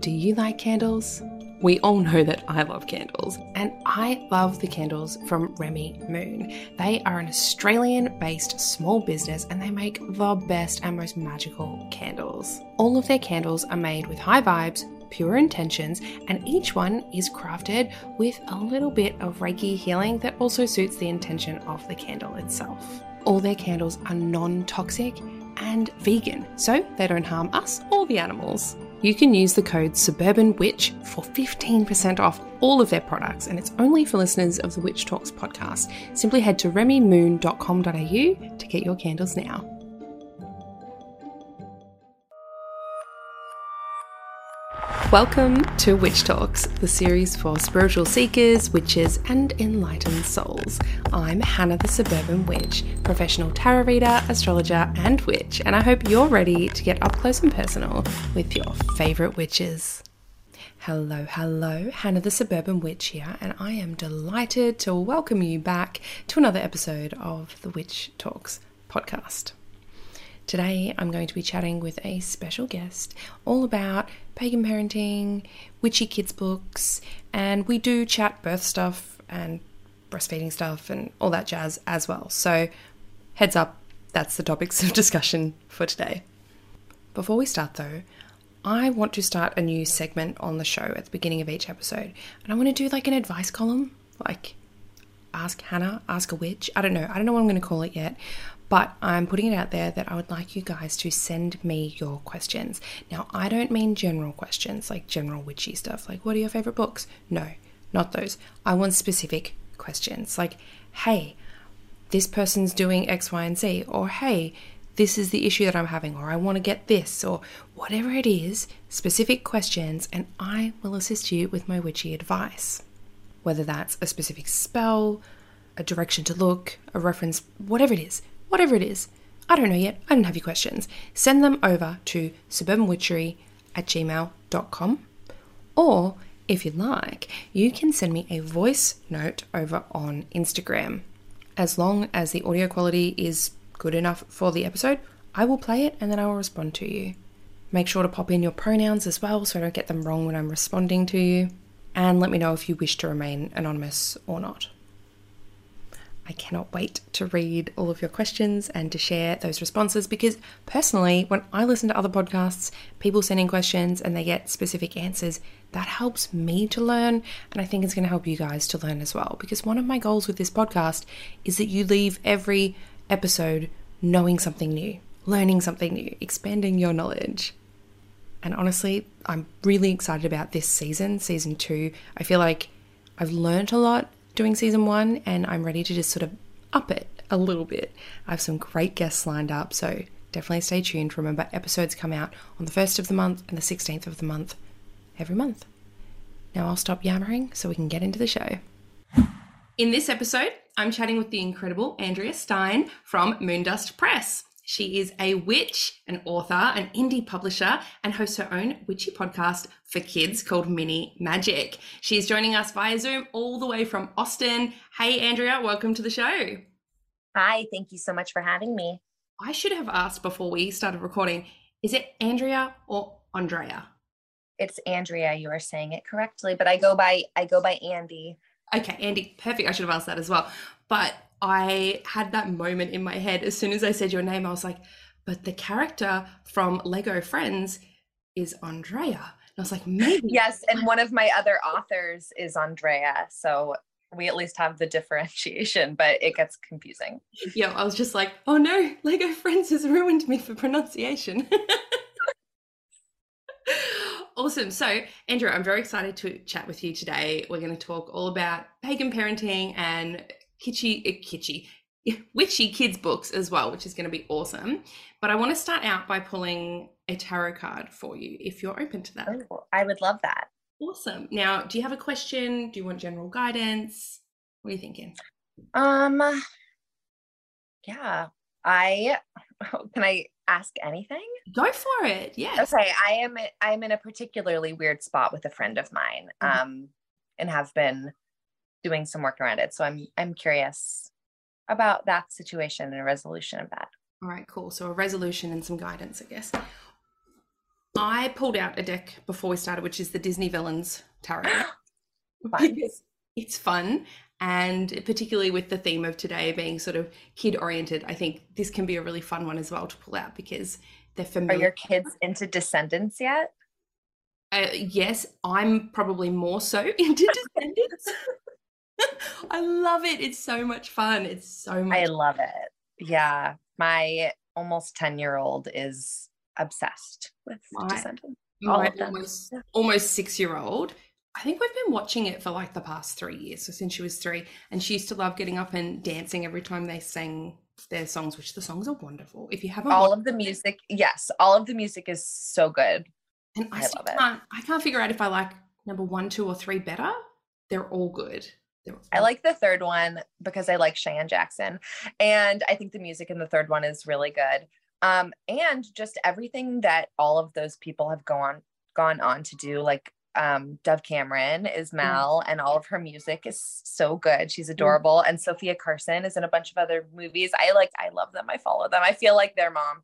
Do you like candles? We all know that I love candles, and I love the candles from Remi Moon. They are an Australian based small business and they make the best and most magical candles. All of their candles are made with high vibes, pure intentions, and each one is crafted with a little bit of Reiki healing that also suits the intention of the candle itself. All their candles are non toxic and vegan, so they don't harm us or the animals. You can use the code Suburban Witch for 15% off all of their products, and it's only for listeners of the Witch Talks podcast. Simply head to remimoon.com.au to get your candles now. Welcome to Witch Talks, the series for spiritual seekers, witches, and enlightened souls. I'm Hana the Suburban Witch, professional tarot reader, astrologer, and witch, and I hope you're ready to get up close and personal with your favourite witches. Hello, hello, Hana the Suburban Witch here, and I am delighted to welcome you back to another episode of the Witch Talks podcast. Today, I'm going to be chatting with a special guest all about pagan parenting, witchy kids' books, and we do chat birth stuff and breastfeeding stuff and all that jazz as well. So, heads up, that's the topics of discussion for today. Before we start, though, I want to start a new segment on the show at the beginning of each episode, and I want to do like an advice column, like ask Hana, ask a witch. I don't know. I don't know what I'm going to call it yet, but I'm putting it out there that I would like you guys to send me your questions. Now, I don't mean general questions like general witchy stuff, like what are your favorite books? No, not those. I want specific questions like, hey, this person's doing X, Y, and Z, or hey, this is the issue that I'm having, or I want to get this, or whatever it is, specific questions, and I will assist you with my witchy advice. Whether that's a specific spell, a direction to look, a reference, whatever it is, whatever it is. I don't know yet. I don't have your questions. Send them over to suburbanwitchery at gmail.com. Or if you'd like, you can send me a voice note over on Instagram. As long as the audio quality is good enough for the episode, I will play it and then I will respond to you. Make sure to pop in your pronouns as well so I don't get them wrong when I'm responding to you. And let me know if you wish to remain anonymous or not. I cannot wait to read all of your questions and to share those responses because personally, when I listen to other podcasts, people sending questions and they get specific answers, that helps me to learn. And I think it's going to help you guys to learn as well. Because one of my goals with this podcast is that you leave every episode knowing something new, learning something new, expanding your knowledge. And honestly, I'm really excited about this season, season two. I feel like I've learned a lot doing season one, and I'm ready to just sort of up it a little bit. I have some great guests lined up, so definitely stay tuned. Remember, episodes come out on the 1st of the month and the 16th of the month every month. Now I'll stop yammering so we can get into the show. In this episode, I'm chatting with the incredible Andrea Stein from Moondust Press. She is a witch, an author, an indie publisher, and hosts her own witchy podcast for kids called Mini Magic. She is joining us via Zoom all the way from Austin. Hey, Andrea, welcome to the show. Hi, thank you so much for having me. I should have asked before we started recording is it Andrea or Andrea? It's Andrea. You are saying it correctly, but I go by I go by Andy. Okay, Andy, perfect. I should have asked that as well. But I had that moment in my head as soon as I said your name. I was like, but the character from Lego Friends is Andrea. And I was like, maybe. Yes. And one of my other authors is Andrea. So we at least have the differentiation, but it gets confusing. Yeah. I was just like, oh no, Lego Friends has ruined me for pronunciation. awesome. So, Andrew, I'm very excited to chat with you today. We're going to talk all about pagan parenting and kitschy, uh, kitschy, witchy kids books as well, which is going to be awesome. But I want to start out by pulling a tarot card for you if you're open to that. Oh, I would love that. Awesome. Now, do you have a question? Do you want general guidance? What are you thinking? Um yeah, I can I ask anything? Go for it. Yes. Okay, I am I'm in a particularly weird spot with a friend of mine. Mm-hmm. Um and have been doing some work around it. So I'm I'm curious about that situation and a resolution of that. All right, cool. So a resolution and some guidance, I guess. I pulled out a deck before we started, which is the Disney Villains Tarot. Because it's fun. And particularly with the theme of today being sort of kid oriented, I think this can be a really fun one as well to pull out because they're familiar. Are your kids into Descendants yet? Uh, yes, I'm probably more so into Descendants. I love it. It's so much fun. It's so much. I love it. Yeah. My almost 10 year old is obsessed with My- Descendants. my almost almost six year old. I think we've been watching it for like the past three years, so since she was three, and she used to love getting up and dancing every time they sang their songs, which the songs are wonderful. If you haven't, All of the music, yes, all of the music is so good. and I, I still love it. can't, I can't figure out if I like number one, two, or three better. They're all good. I like the third one because I like Cheyenne Jackson. And I think the music in the third one is really good. Um, and just everything that all of those people have gone gone on to do, like um Dove Cameron is Mal, and all of her music is so good. She's adorable. And Sofia Carson is in a bunch of other movies. I like, I love them. I follow them. I feel like their mom.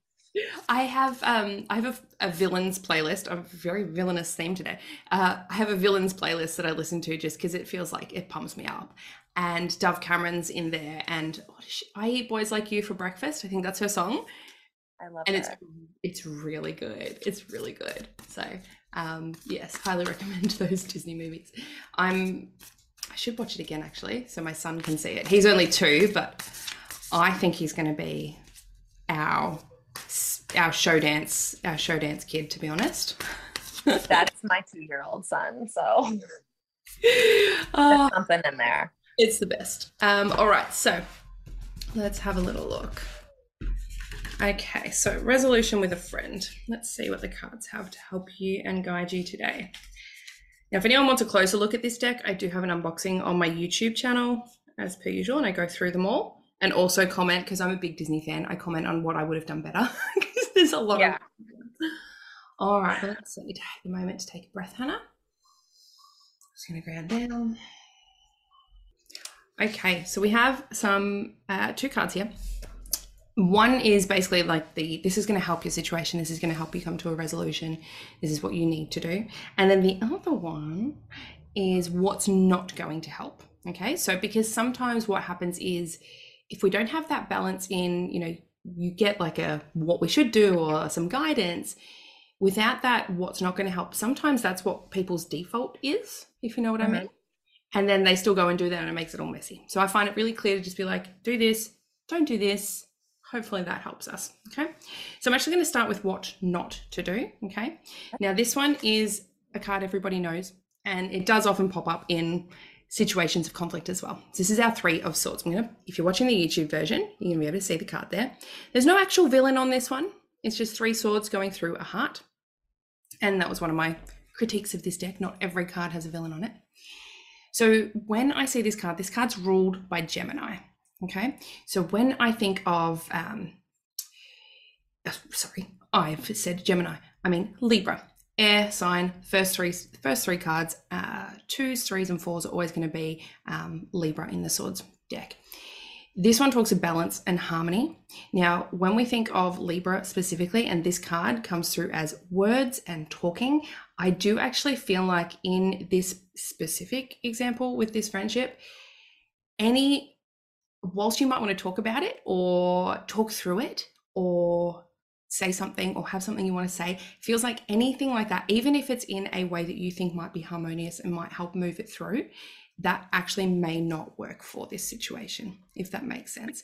I have um I have a, a villains playlist. I'm a very villainous theme today. Uh, I have a villains playlist that I listen to just because it feels like it pumps me up. And Dove Cameron's in there, and what is she? I eat boys like you for breakfast. I think that's her song, I love it. and it. it's it's really good. It's really good. So um, yes, highly recommend those Disney movies. I'm I should watch it again actually, so my son can see it. He's only two, but I think he's going to be our our show dance our show dance kid. To be honest. That's my two year old son. So there's something in there. it's the best. Um, all right, so let's have a little look. Okay, so resolution with a friend. Let's see what the cards have to help you and guide you today. Now, if anyone wants a closer look at this deck, I do have an unboxing on my YouTube channel as per usual, and I go through them all and also comment because I'm a big Disney fan. I comment on what I would have done better because there's a lot Yeah. of. All right, let's. Take a moment to take a breath, Hana. Just going to ground down. Okay, so we have some uh, two cards here. One is basically like the this is going to help your situation. This is going to help you come to a resolution. This is what you need to do. And then the other one is what's not going to help. Okay, so because sometimes what happens is if we don't have that balance in, you know, you get like a what we should do or some guidance. Without that, what's not going to help? Sometimes that's what people's default is, if you know what I Mhm. mean and then they still go and do that and it makes it all messy. So I find it really clear to just be like, do this, don't do this. Hopefully that helps us. Okay. So I'm actually going to start with what not to do. Okay. Now, this one is a card everybody knows, and it does often pop up in situations of conflict as well. So this is our three of swords. I'm gonna, if you're watching the YouTube version, you're gonna be able to see the card there. There's no actual villain on this one. It's just three swords going through a heart. And that was one of my critiques of this deck. Not every card has a villain on it. So when I see this card, this card's ruled by Gemini. Okay. So when I think of, um, uh, sorry, I've said Gemini. I mean Libra, air sign. First three, first three cards, uh, twos, threes, and fours are always going to be um, Libra in the swords deck. This one talks of balance and harmony. Now, when we think of Libra specifically, and this card comes through as words and talking, I do actually feel like in this specific example with this friendship, any, whilst you might want to talk about it or talk through it or say something or have something you want to say, feels like anything like that, even if it's in a way that you think might be harmonious and might help move it through, that actually may not work for this situation, if that makes sense.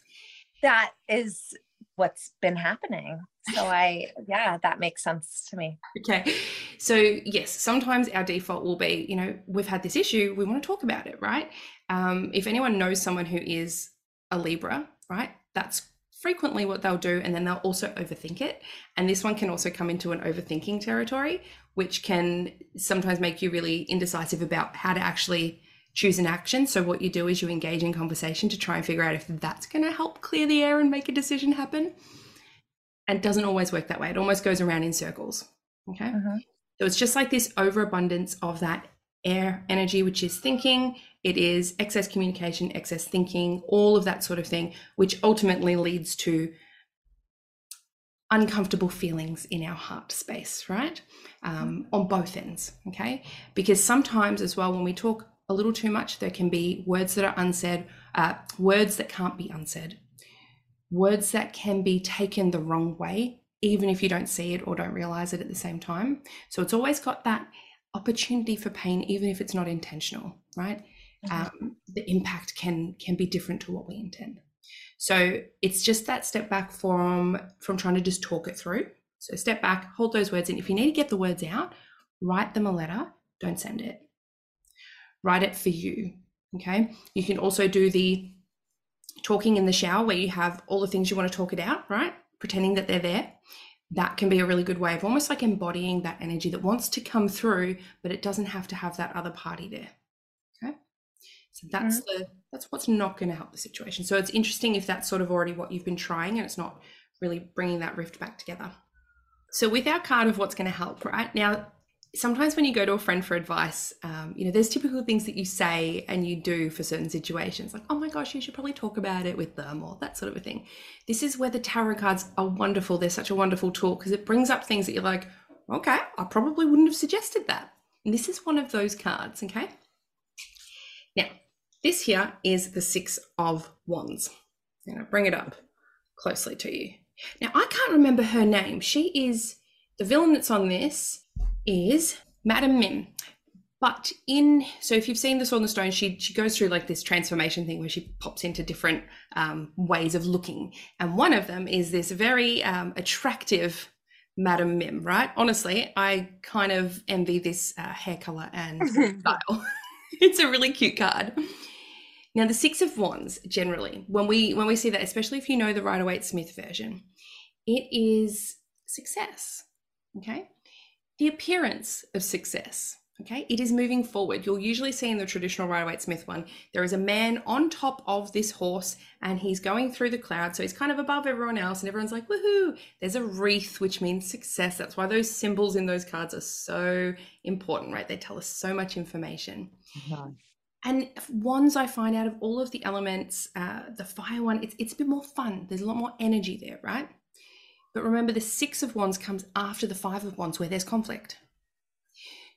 That is what's been happening. So I, yeah, that makes sense to me. Okay. So, yes, sometimes our default will be, you know, we've had this issue, we want to talk about it, right? Um, if anyone knows someone who is a Libra, right, that's frequently what they'll do. And then they'll also overthink it. And this one can also come into an overthinking territory, which can sometimes make you really indecisive about how to actually choose an action. So, what you do is you engage in conversation to try and figure out if that's going to help clear the air and make a decision happen. And it doesn't always work that way. It almost goes around in circles. Okay. Mhm. So it's just like this overabundance of that air energy, which is thinking. It is excess communication, excess thinking, all of that sort of thing, which ultimately leads to uncomfortable feelings in our heart space, right? Um, on both ends, okay? Because sometimes as well, when we talk a little too much, there can be words that are unsaid, uh, words that can't be unsaid, words that can be taken the wrong way, even if you don't see it or don't realize it at the same time. So it's always got that opportunity for pain, even if it's not intentional, right? Mm-hmm. Um, the impact can can be different to what we intend. So it's just that step back from from trying to just talk it through. So step back, hold those words in. If you need to get the words out, write them a letter. Don't send it. Write it for you. Okay. You can also do the talking in the shower where you have all the things you want to talk it out, right? Pretending that they're there. That can be a really good way of almost like embodying that energy that wants to come through, but it doesn't have to have that other party there. Okay. So that's mm-hmm. the that's what's not going to help the situation. So it's interesting if that's sort of already what you've been trying and it's not really bringing that rift back together. So with our card of what's going to help, right now, sometimes when you go to a friend for advice, um, you know, there's typical things that you say and you do for certain situations, like, oh my gosh, you should probably talk about it with them or that sort of a thing. This is where the tarot cards are wonderful. They're such a wonderful tool because it brings up things that you're like, okay, I probably wouldn't have suggested that. And this is one of those cards, okay? Now, this here is the Six of Wands. I'm going to bring it up closely to you. Now, I can't remember her name. She is the villain that's on this is Madam Mim. But in so if you've seen the Sword in the Stone, she she goes through like this transformation thing where she pops into different um, ways of looking, and one of them is this very um, attractive Madam Mim. Right? Honestly, I kind of envy this uh, hair color and style. it's a really cute card. Now, the Six of Wands, generally, when we when we see that, especially if you know the Rider Waite Smith version, it is success. Okay, the appearance of success. Okay, it is moving forward. You'll usually see in the traditional Rider Waite Smith one, there is a man on top of this horse and he's going through the clouds. So he's kind of above everyone else, and everyone's like, woohoo! There's a wreath, which means success. That's why those symbols in those cards are so important, right? They tell us so much information. Mm-hmm. And wands, I find out of all of the elements, uh, the fire one, it's, it's a bit more fun. There's a lot more energy there, right? But remember, the six of wands comes after the five of wands where there's conflict.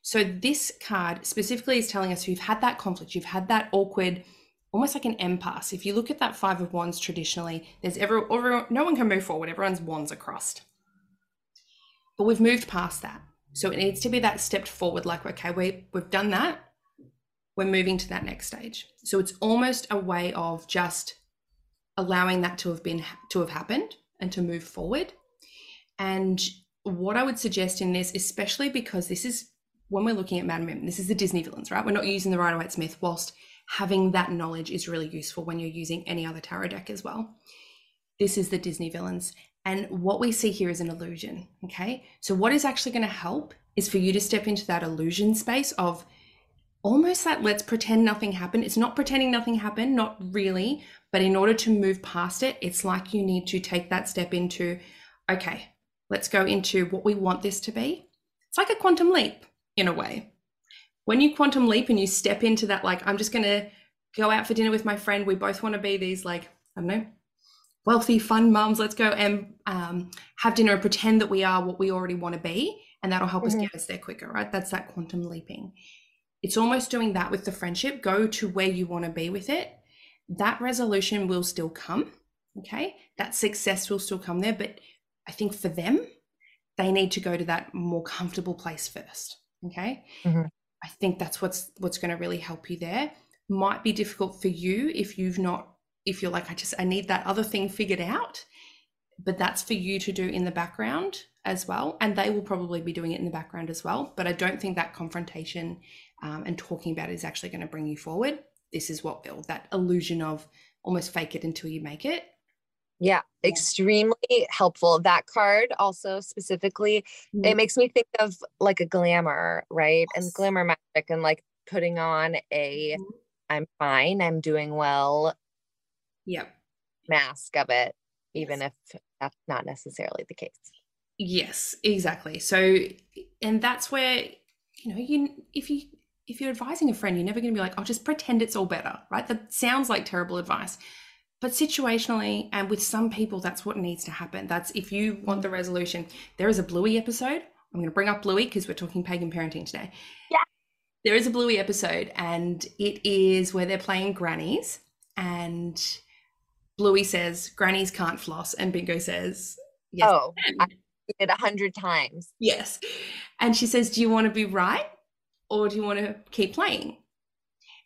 So this card specifically is telling us you've had that conflict, you've had that awkward, almost like an impasse. If you look at that five of wands traditionally, there's ever, no one can move forward. Everyone's wands are crossed. But we've moved past that. So it needs to be that stepped forward, like, okay, we, we've done that we're moving to that next stage. So it's almost a way of just allowing that to have been to have happened and to move forward. And what I would suggest in this, especially because this is when we're looking at Madam Mim, this is the Disney villains, right? We're not using the Rider Waite Smith, whilst having that knowledge is really useful when you're using any other tarot deck as well. This is the Disney villains. And what we see here is an illusion. Okay. So, what is actually going to help is for you to step into that illusion space of almost that let's pretend nothing happened. It's not pretending nothing happened, not really, but in order to move past it, it's like you need to take that step into, okay, let's go into what we want this to be. It's like a quantum leap in a way. When you quantum leap and you step into that, like, I'm just going to go out for dinner with my friend, we both want to be these, like, I don't know, wealthy, fun moms. Let's go and um, have dinner and pretend that we are what we already want to be. And that'll help mm-hmm. us get us there quicker, right? That's that quantum leaping it's almost doing that with the friendship. Go to where you want to be with it. That resolution will still come. Okay. That success will still come there. But I think for them, they need to go to that more comfortable place first. Okay. Mm-hmm. I think that's what's what's going to really help you there. Might be difficult for you if you've not, if you're like, I just I need that other thing figured out. But that's for you to do in the background as well. And they will probably be doing it in the background as well. But I don't think that confrontation um, and talking about it is actually going to bring you forward. This is what will that illusion of almost fake it until you make it. Yeah, extremely helpful. That card also specifically, mm-hmm. it makes me think of like a glamour, right? Yes. And glamour magic and like putting on a mm-hmm. I'm fine, I'm doing well. Yep. Mask of it, even yes. if that's not necessarily the case. Yes, exactly. So, and that's where, you know, you, if you, if you're advising a friend, you're never going to be like, "I'll oh, just pretend it's all better," right? That sounds like terrible advice. But situationally and with some people that's what needs to happen that's if you want the resolution there is a bluey episode i'm going to bring up bluey because we're talking pagan parenting today Yeah. there is a bluey episode and it is where they're playing grannies and bluey says grannies can't floss and bingo says yes oh. I did it a hundred times. yes and she says do you want to be right or do you want to keep playing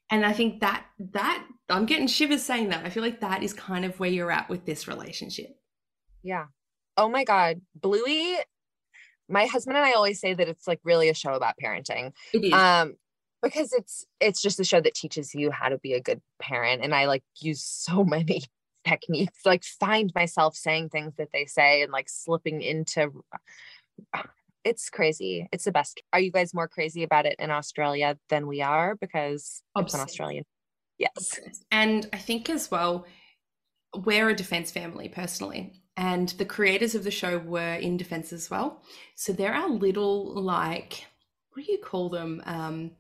and i think that that i'm getting shivers saying that i feel like that is kind of where you're at with this relationship Yeah. Oh my God. Bluey, my husband and I always say that it's like really a show about parenting. it is Um, because it's it's just a show that teaches you how to be a good parent. And I like use so many techniques, like find myself saying things that they say and like slipping into it's crazy. It's the best. Are you guys more crazy about it in Australia than we are? Because it's an Australian. Yes. And I think as well, we're a defense family personally, and the creators of the show were in defense as well. So there are little like what do you call them? Um,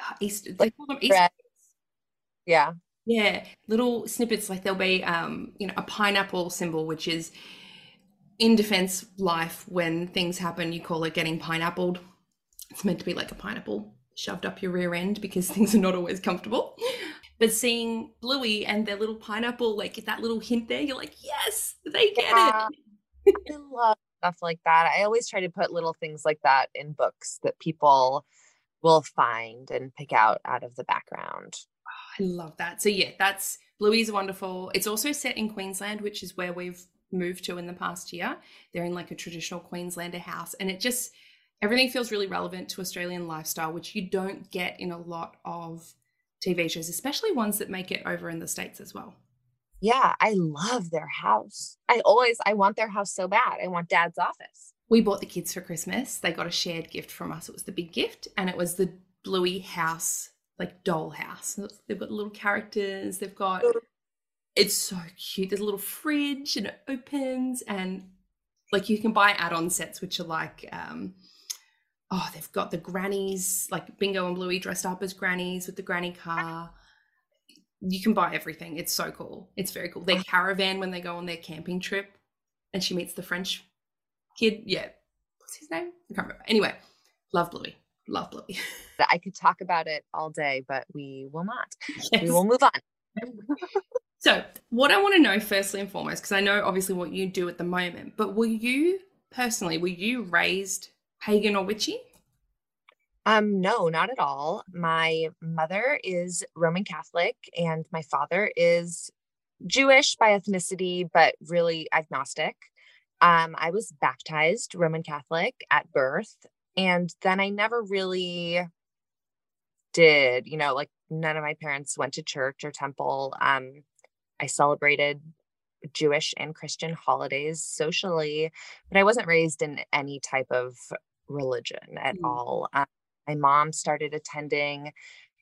uh, East, they Like call them. Yeah. Yeah, little snippets like there'll be um, you know, a pineapple symbol, which is in defense life when things happen, you call it getting pineappled. It's meant to be like a pineapple shoved up your rear end because things are not always comfortable. But seeing Bluey and their little pineapple, like that little hint there, you're like, yes, they get Yeah. it. I love stuff like that. I always try to put little things like that in books that people will find and pick out out of the background. Oh, I love that. So yeah, that's Bluey's wonderful. It's also set in Queensland, which is where we've moved to in the past year. They're in like a traditional Queenslander house, and it just everything feels really relevant to Australian lifestyle, which you don't get in a lot of TV shows, especially ones that make it over in the states as well. Yeah, I love their house. I always I want their house so bad. I want dad's office. We bought the kids for Christmas. They got a shared gift from us. It was the big gift, and it was the Bluey house, like doll house. They've got little characters. They've got. It's so cute. There's a little fridge, and it opens, and like you can buy add-on sets, which are like, um, oh, they've got the grannies, like Bingo and Bluey dressed up as grannies with the granny car. You can buy everything. It's so cool. It's very cool. Their caravan when they go on their camping trip, and she meets the French kid. Yeah, what's his name? I can't remember. Anyway, love Bluey. Love Bluey. I could talk about it all day, but we will not. Yes. We will move on. So, what I want to know firstly and foremost, because I know obviously what you do at the moment, but were you personally, were you raised pagan or witchy? Um, no, not at all. My mother is Roman Catholic and my father is Jewish by ethnicity, but really agnostic. Um, I was baptized Roman Catholic at birth, and then I never really did, you know, like none of my parents went to church or temple. Um, I celebrated Jewish and Christian holidays socially, but I wasn't raised in any type of religion at Mm. all. Um, my mom started attending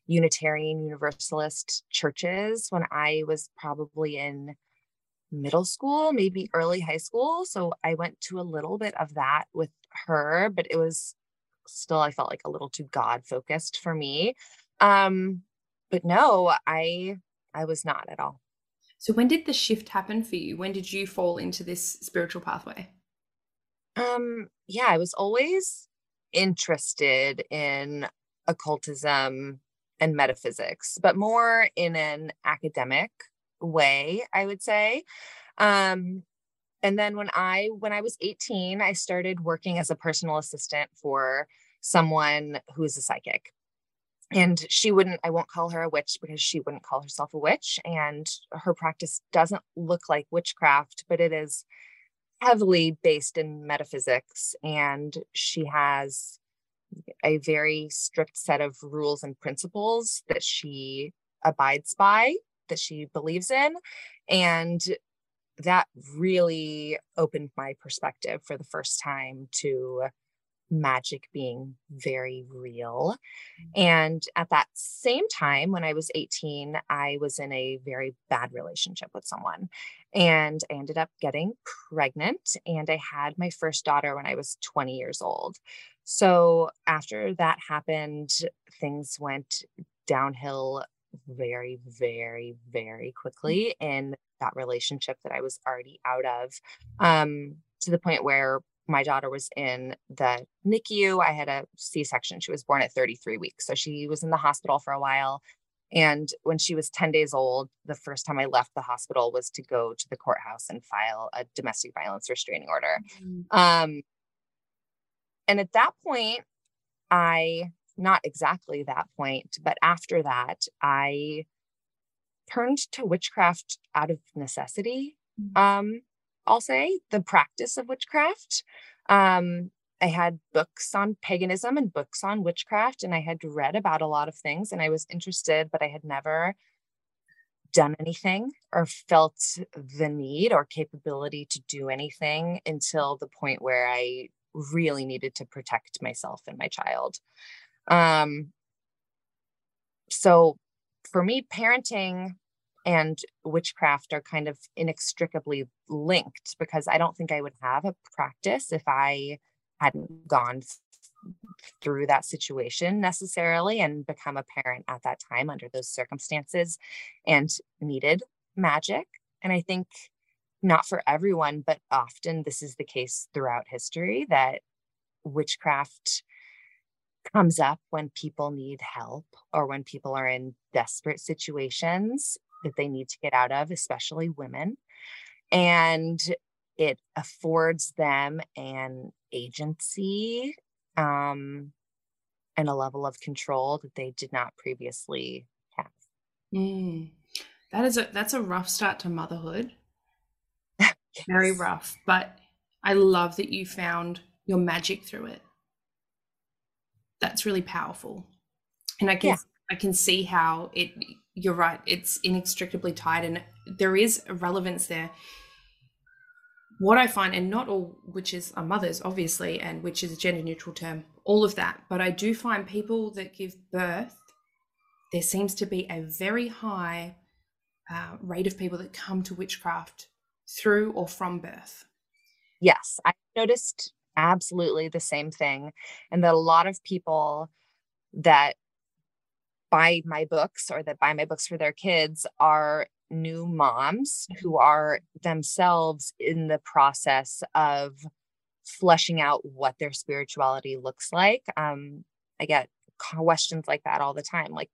Unitarian Universalist churches when I was probably in middle school, maybe early high school. So I went to a little bit of that with her, but it was still, I felt like a little too God focused for me. Um, but no, I I was not at all. So, when did the shift happen for you? When did you fall into this spiritual pathway? Um, yeah, I was always interested in occultism and metaphysics, but more in an academic way, I would say. Um, and then when I when I was 18, I started working as a personal assistant for someone who is a psychic. And she wouldn't, I won't call her a witch because she wouldn't call herself a witch. And her practice doesn't look like witchcraft, but it is heavily based in metaphysics and she has a very strict set of rules and principles that she abides by that she believes in and that really opened my perspective for the first time to magic being very real. And at that same time when i was 18 i was in a very bad relationship with someone and I ended up getting pregnant and I had my first daughter when I was 20 years old. So after that happened, things went downhill very, very, very quickly in that relationship that I was already out of, um, to the point where my daughter was in the NICU. I had a C section. She was born at 33 weeks. So she was in the hospital for a while. And when she was 10 days old, the first time I left the hospital was to go to the courthouse and file a domestic violence restraining order. Mm-hmm. Um, and at that point, I, not exactly that point, but after that, I turned to witchcraft out of necessity. Mm-hmm. Um, I'll say the practice of witchcraft. Um, I had books on paganism and books on witchcraft, and I had read about a lot of things, and I was interested, but I had never done anything or felt the need or capability to do anything until the point where I really needed to protect myself and my child. Um, so for me, parenting and witchcraft are kind of inextricably linked because I don't think I would have a practice if I hadn't gone through that situation necessarily and become a parent at that time under those circumstances and needed magic. And I think not for everyone, but often this is the case throughout history that witchcraft comes up when people need help or when people are in desperate situations that they need to get out of, especially women. And it affords them an agency um, and a level of control that they did not previously have. Mm. That is a that's a rough start to motherhood. yes. Very rough, but I love that you found your magic through it. That's really powerful. And I guess. I can see how it you're right, it's inextricably tied and there is a relevance there what I find, and not all witches are mothers, obviously, and which is a gender neutral term, all of that, but I do find people that give birth, there seems to be a very high uh, rate of people that come to witchcraft through or from birth. Yes, I noticed absolutely the same thing, and that a lot of people that buy my books or that buy my books for their kids are new moms who are themselves in the process of fleshing out what their spirituality looks like. Um, I get questions like that all the time like,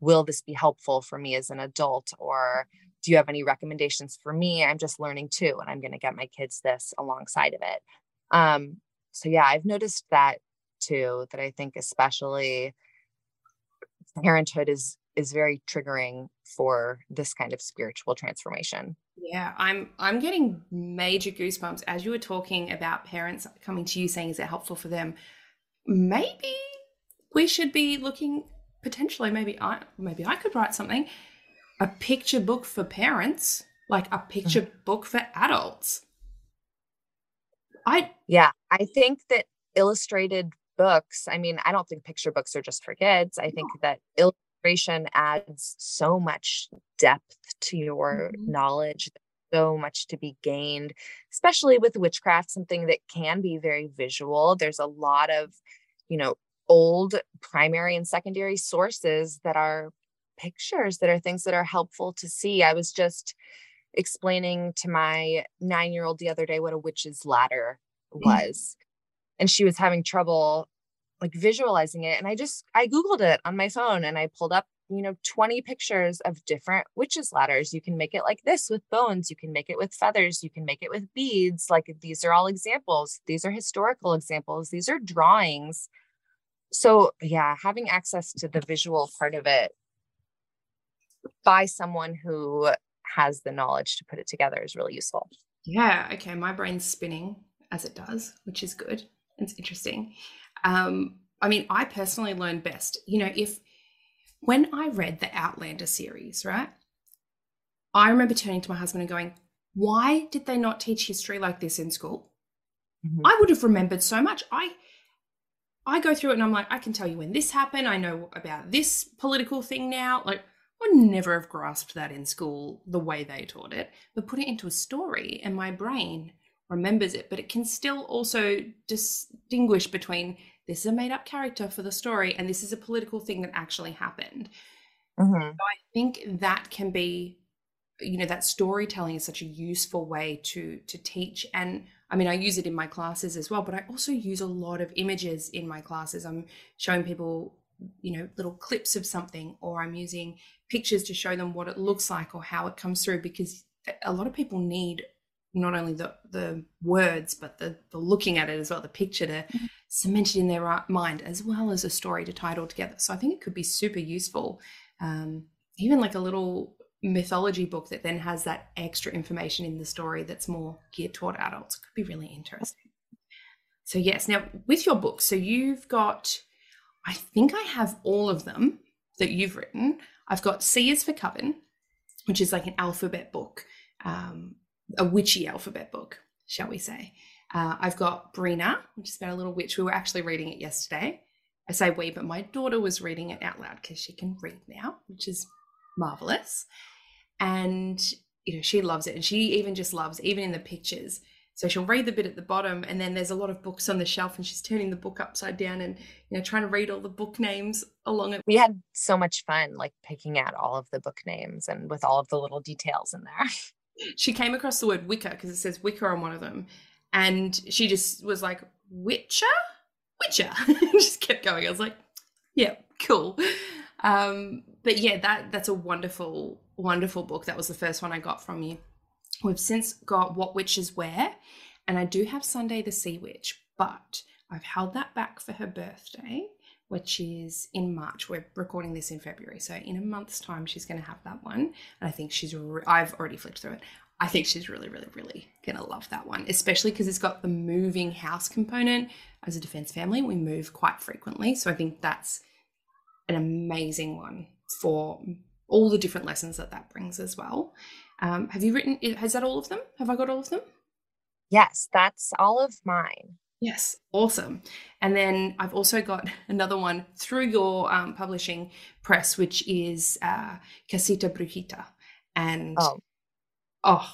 will this be helpful for me as an adult? Or do you have any recommendations for me? I'm just learning too, and I'm going to get my kids this alongside of it. Um, so, yeah, I've noticed that too, that I think especially parenthood is is very triggering for this kind of spiritual transformation. Yeah, I'm I'm getting major goosebumps as you were talking about parents coming to you saying is it helpful for them. Maybe we should be looking potentially maybe I maybe I could write something a picture book for parents, like a picture mm-hmm. book for adults. I Yeah, I think that illustrated books, I mean, I don't think picture books are just for kids. I think that illustration adds so much depth to your mm-hmm. knowledge so much to be gained especially with witchcraft something that can be very visual there's a lot of you know old primary and secondary sources that are pictures that are things that are helpful to see i was just explaining to my 9 year old the other day what a witch's ladder was and she was having trouble like visualizing it and i just i googled it on my phone and i pulled up you know 20 pictures of different witches ladders. You can make it like this with bones you can make it with feathers you can make it with beads. Like these are all examples. These are historical examples. These are drawings. So yeah having access to the visual part of it by someone who has the knowledge to put it together is really useful. Yeah okay my brain's spinning as it does which is good. It's interesting um, I mean, I personally learned best. You know, if when I read the Outlander series, right? I remember turning to my husband and going, why did they not teach history like this in school? Mm-hmm. I would have remembered so much. I I go through it and I'm like, I can tell you when this happened. I know about this political thing now. Like, I would never have grasped that in school the way they taught it, but put it into a story and my brain remembers it. But it can still also distinguish between this is a made up character for the story and this is a political thing that actually happened Mm-hmm. So I think that can be, you know, that storytelling is such a useful way to to teach. And I mean, I use it in my classes as well, but I also use a lot of images in my classes. I'm showing people, you know, little clips of something, or I'm using pictures to show them what it looks like or how it comes through because a lot of people need not only the the words but the the looking at it as well the picture to cement it in their mind as well as a story to tie it all together. So i think it could be super useful um, even like a little mythology book that then has that extra information in the story that's more geared toward adults. Could be really interesting. So yes now with your book so you've got i think i have all of them that you've written. I've got c is for coven which is like an alphabet book um, a witchy alphabet book, shall we say. Uh, I've got Brina, which is about a little witch. We were actually reading it yesterday. I say we, but my daughter was reading it out loud because she can read now, which is marvelous. And you know, she loves it, and she even just loves, even in the pictures. So she'll read the bit at the bottom, and then there's a lot of books on the shelf, and she's turning the book upside down and you know trying to read all the book names along it. We had so much fun, like picking out all of the book names and with all of the little details in there. she came across the word Wicca because it says Wicca on one of them, and she just was like Witcher, Witcher, just kept going. I was like, yeah, cool. Um, but yeah, that that's a wonderful, wonderful book. That was the first one I got from you. We've since got What Witches Wear, and I do have Sunday the Sea Witch, but I've held that back for her birthday which is in March. We're recording this in February. So in a month's time, she's going to have that one. And I think she's, re- I've already flicked through it. I think she's really, really, really going to love that one, especially because it's got the moving house component. As a defense family, we move quite frequently. So I think that's an amazing one for all the different lessons that that brings as well. Um, have you written, has that all of them? Have I got all of them? Yes, that's all of mine. Yes, awesome. And then I've also got another one through your um, publishing press, which is uh, Casita Brujita. And oh. Oh,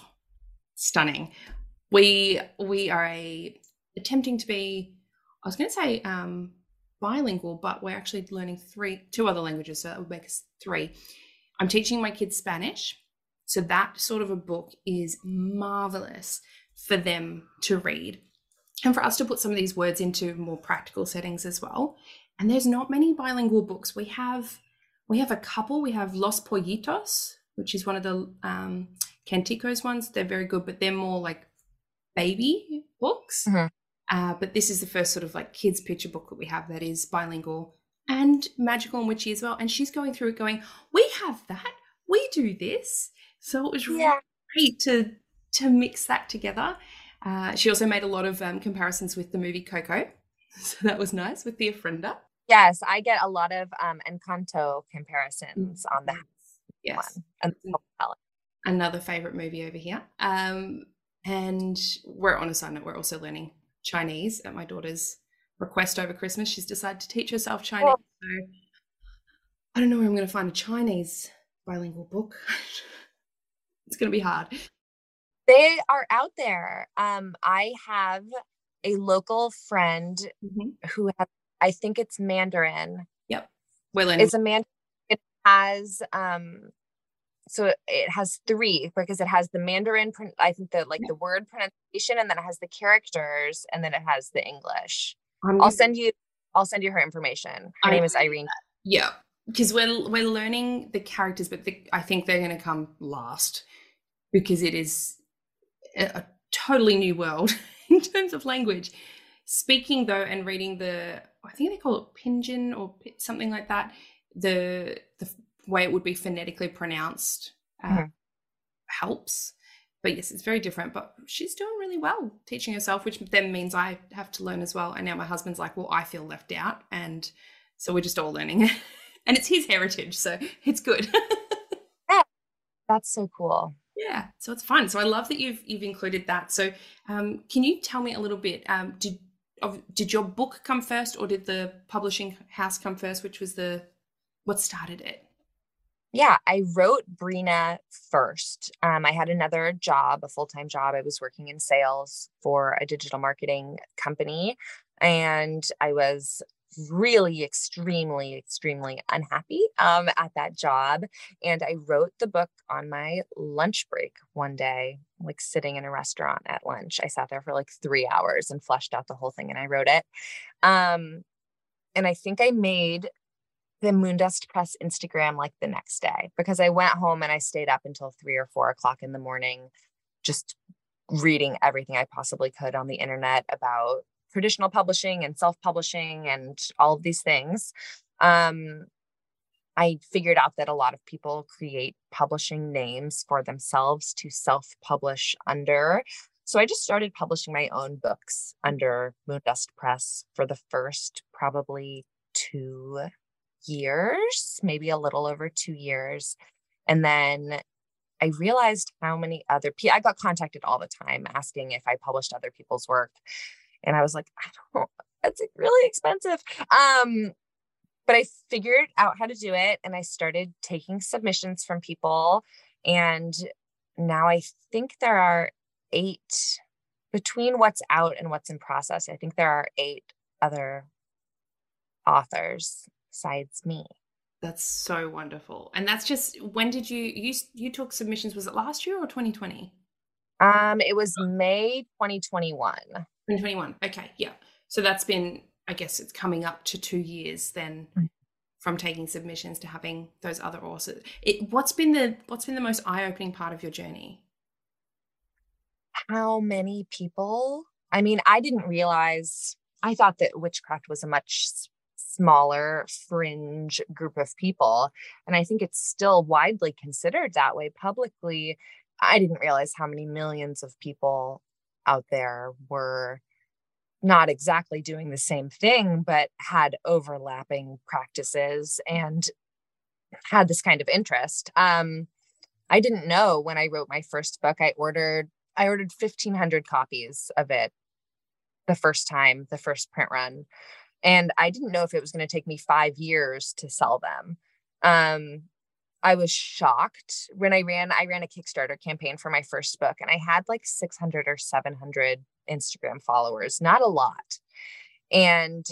stunning. We we are a attempting to be, I was going to say um, bilingual, but we're actually learning three, two other languages, so that would make us three. I'm teaching my kids Spanish, so that sort of a book is marvelous for them to read and for us to put some of these words into more practical settings as well. And there's not many bilingual books. We have we have a couple. We have Los Pollitos, which is one of the um, Canticos ones. They're very good, but they're more like baby books. Mm-hmm. Uh, but this is the first sort of like kids picture book that we have that is bilingual and magical and witchy as well. And she's going through it, going, "We have that. We do this." So it was yeah. great to to mix that together. Uh, she also made a lot of um, comparisons with the movie Coco. So that was nice with the Ofrenda. Yes, I get a lot of um, Encanto comparisons on that yes. one. And Another favorite movie over here. Um, and we're on a side note, we're also learning Chinese at my daughter's request over Christmas. She's decided to teach herself Chinese. Oh. So I don't know where I'm going to find a Chinese bilingual book. it's going to be hard. They are out there. Um, I have a local friend mm-hmm. who has, I think it's Mandarin. Yep. Willen. It's a Mandarin. It has, um, so it has three because it has the Mandarin, I think the like the word pronunciation, and then it has the characters, and then it has the English. I'm I'll send you. I'll send you her information. Her I name is Irene. Yeah, because we're we're learning the characters, but the, I think they're going to come last because it is a totally new world in terms of language. Speaking though and reading the, I think they call it Pinyin or something like that. The the way it would be phonetically pronounced uh, mm-hmm. helps. But yes, it's very different. But she's doing really well teaching herself, which then means I have to learn as well. And now my husband's like, well, I feel left out, and so we're just all learning. and it's his heritage, so it's good. yeah, that's so cool. Yeah, so it's fun. So I love that you've you've included that. So um, can you tell me a little bit? Um, did of, did your book come first, or did the publishing house come first? Which was the what started it? Yeah, I wrote Brina first. Um, I had another job, a full time job. I was working in sales for a digital marketing company, and I was really extremely, extremely unhappy um, at that job. And I wrote the book on my lunch break one day, like sitting in a restaurant at lunch. I sat there for like three hours and fleshed out the whole thing and I wrote it. Um, and I think I made the Moondust Press Instagram like the next day because I went home and I stayed up until three or four o'clock in the morning, just reading everything I possibly could on the internet about traditional publishing and self-publishing and all of these things. Um, i figured out that a lot of people create publishing names for themselves to self-publish under. So i just started publishing my own books under moondust press for the first probably two years maybe a little over two years and then I realized how many other people I got contacted all the time asking if I published other people's work. And I was like, I don't, that's really expensive. Um, but I figured out how to do it and I started taking submissions from people. And now I think there are eight between what's out and what's in process. I think there are eight other authors besides me. That's so wonderful. And that's just when did you you you took submissions was it last year or 2020? Um it was May 2021. 2021. Okay, yeah. So that's been, I guess it's coming up to two years then mm. from taking submissions to having those other authors. It, what's been the what's been the most eye opening part of your journey? How many people? I mean, I didn't realize. I thought that witchcraft was a much smaller fringe group of people, and I think it's still widely considered that way publicly. I didn't realize how many millions of people out there were not exactly doing the same thing, but had overlapping practices and had this kind of interest. Um, I didn't know when I wrote my first book, I ordered I ordered 1500 copies of it the first time, the first print run. And I didn't know if it was going to take me five years to sell them. Um, I was shocked when I ran I ran a Kickstarter campaign for my first book and I had like 600 or 700 Instagram followers, not a lot. And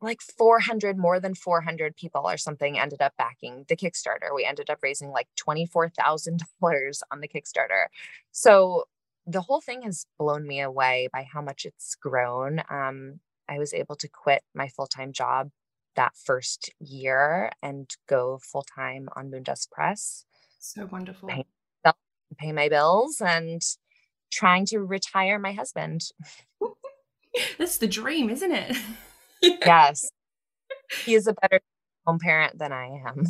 like 400 more than 400 people or something ended up backing the Kickstarter. We ended up raising like $24,000 on the Kickstarter. So the whole thing has blown me away by how much it's grown. Um, I was able to quit my full time job that first year and go full time on Moondust Press. So wonderful. Pay, pay my bills and trying to retire my husband. That's the dream, isn't it? yes. He is a better home parent than I am.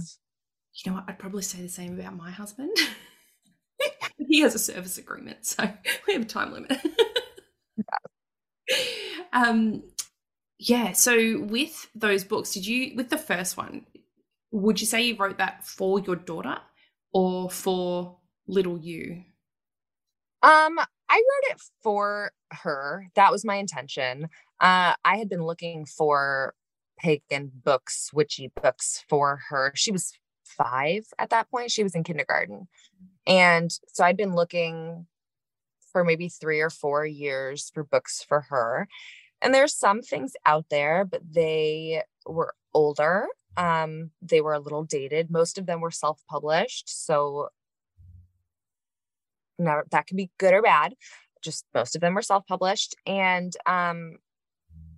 You know what? I'd probably say the same about my husband. he has a service agreement, so we have a time limit. um, yeah. So with those books, did you with the first one, would you say you wrote that for your daughter or for little you? Um, I wrote it for her. That was my intention. Uh, I had been looking for pagan books, witchy books for her. She was five at that point. She was in kindergarten. And so I'd been looking for maybe three or four years for books for her. And there's some things out there, but they were older. Um, they were a little dated. Most of them were self-published. So never that can be good or bad. Just most of them were self-published. And um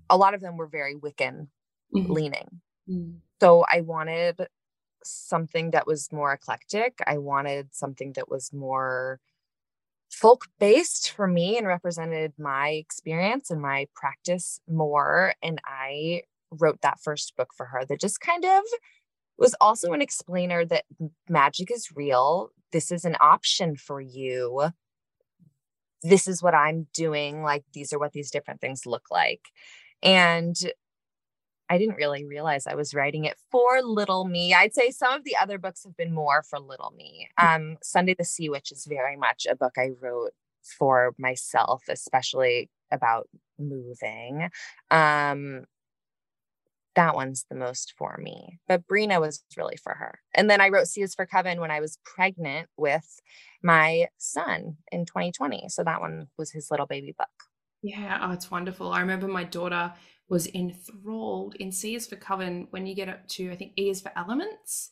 a lot of them were very Wiccan mm-hmm. leaning. Mm-hmm. So I wanted something that was more eclectic. I wanted something that was more folk based for me and represented my experience and my practice more. And I wrote that first book for her that just kind of was also an explainer that magic is real. This is an option for you. This is what I'm doing. Like, these are what these different things look like. And I didn't really realize I was writing it for little me. I'd say some of the other books have been more for little me. Mm. Um, Sunday the Sea Witch is very much a book I wrote for myself, especially about moving. Um, that one's the most for me. But Brina was really for her. And then I wrote is for Coven when I was pregnant with my son in 2020. So that one was his little baby book. Yeah, oh, it's wonderful. I remember my daughter was enthralled in C is for Coven when you get up to, I think E is for elements.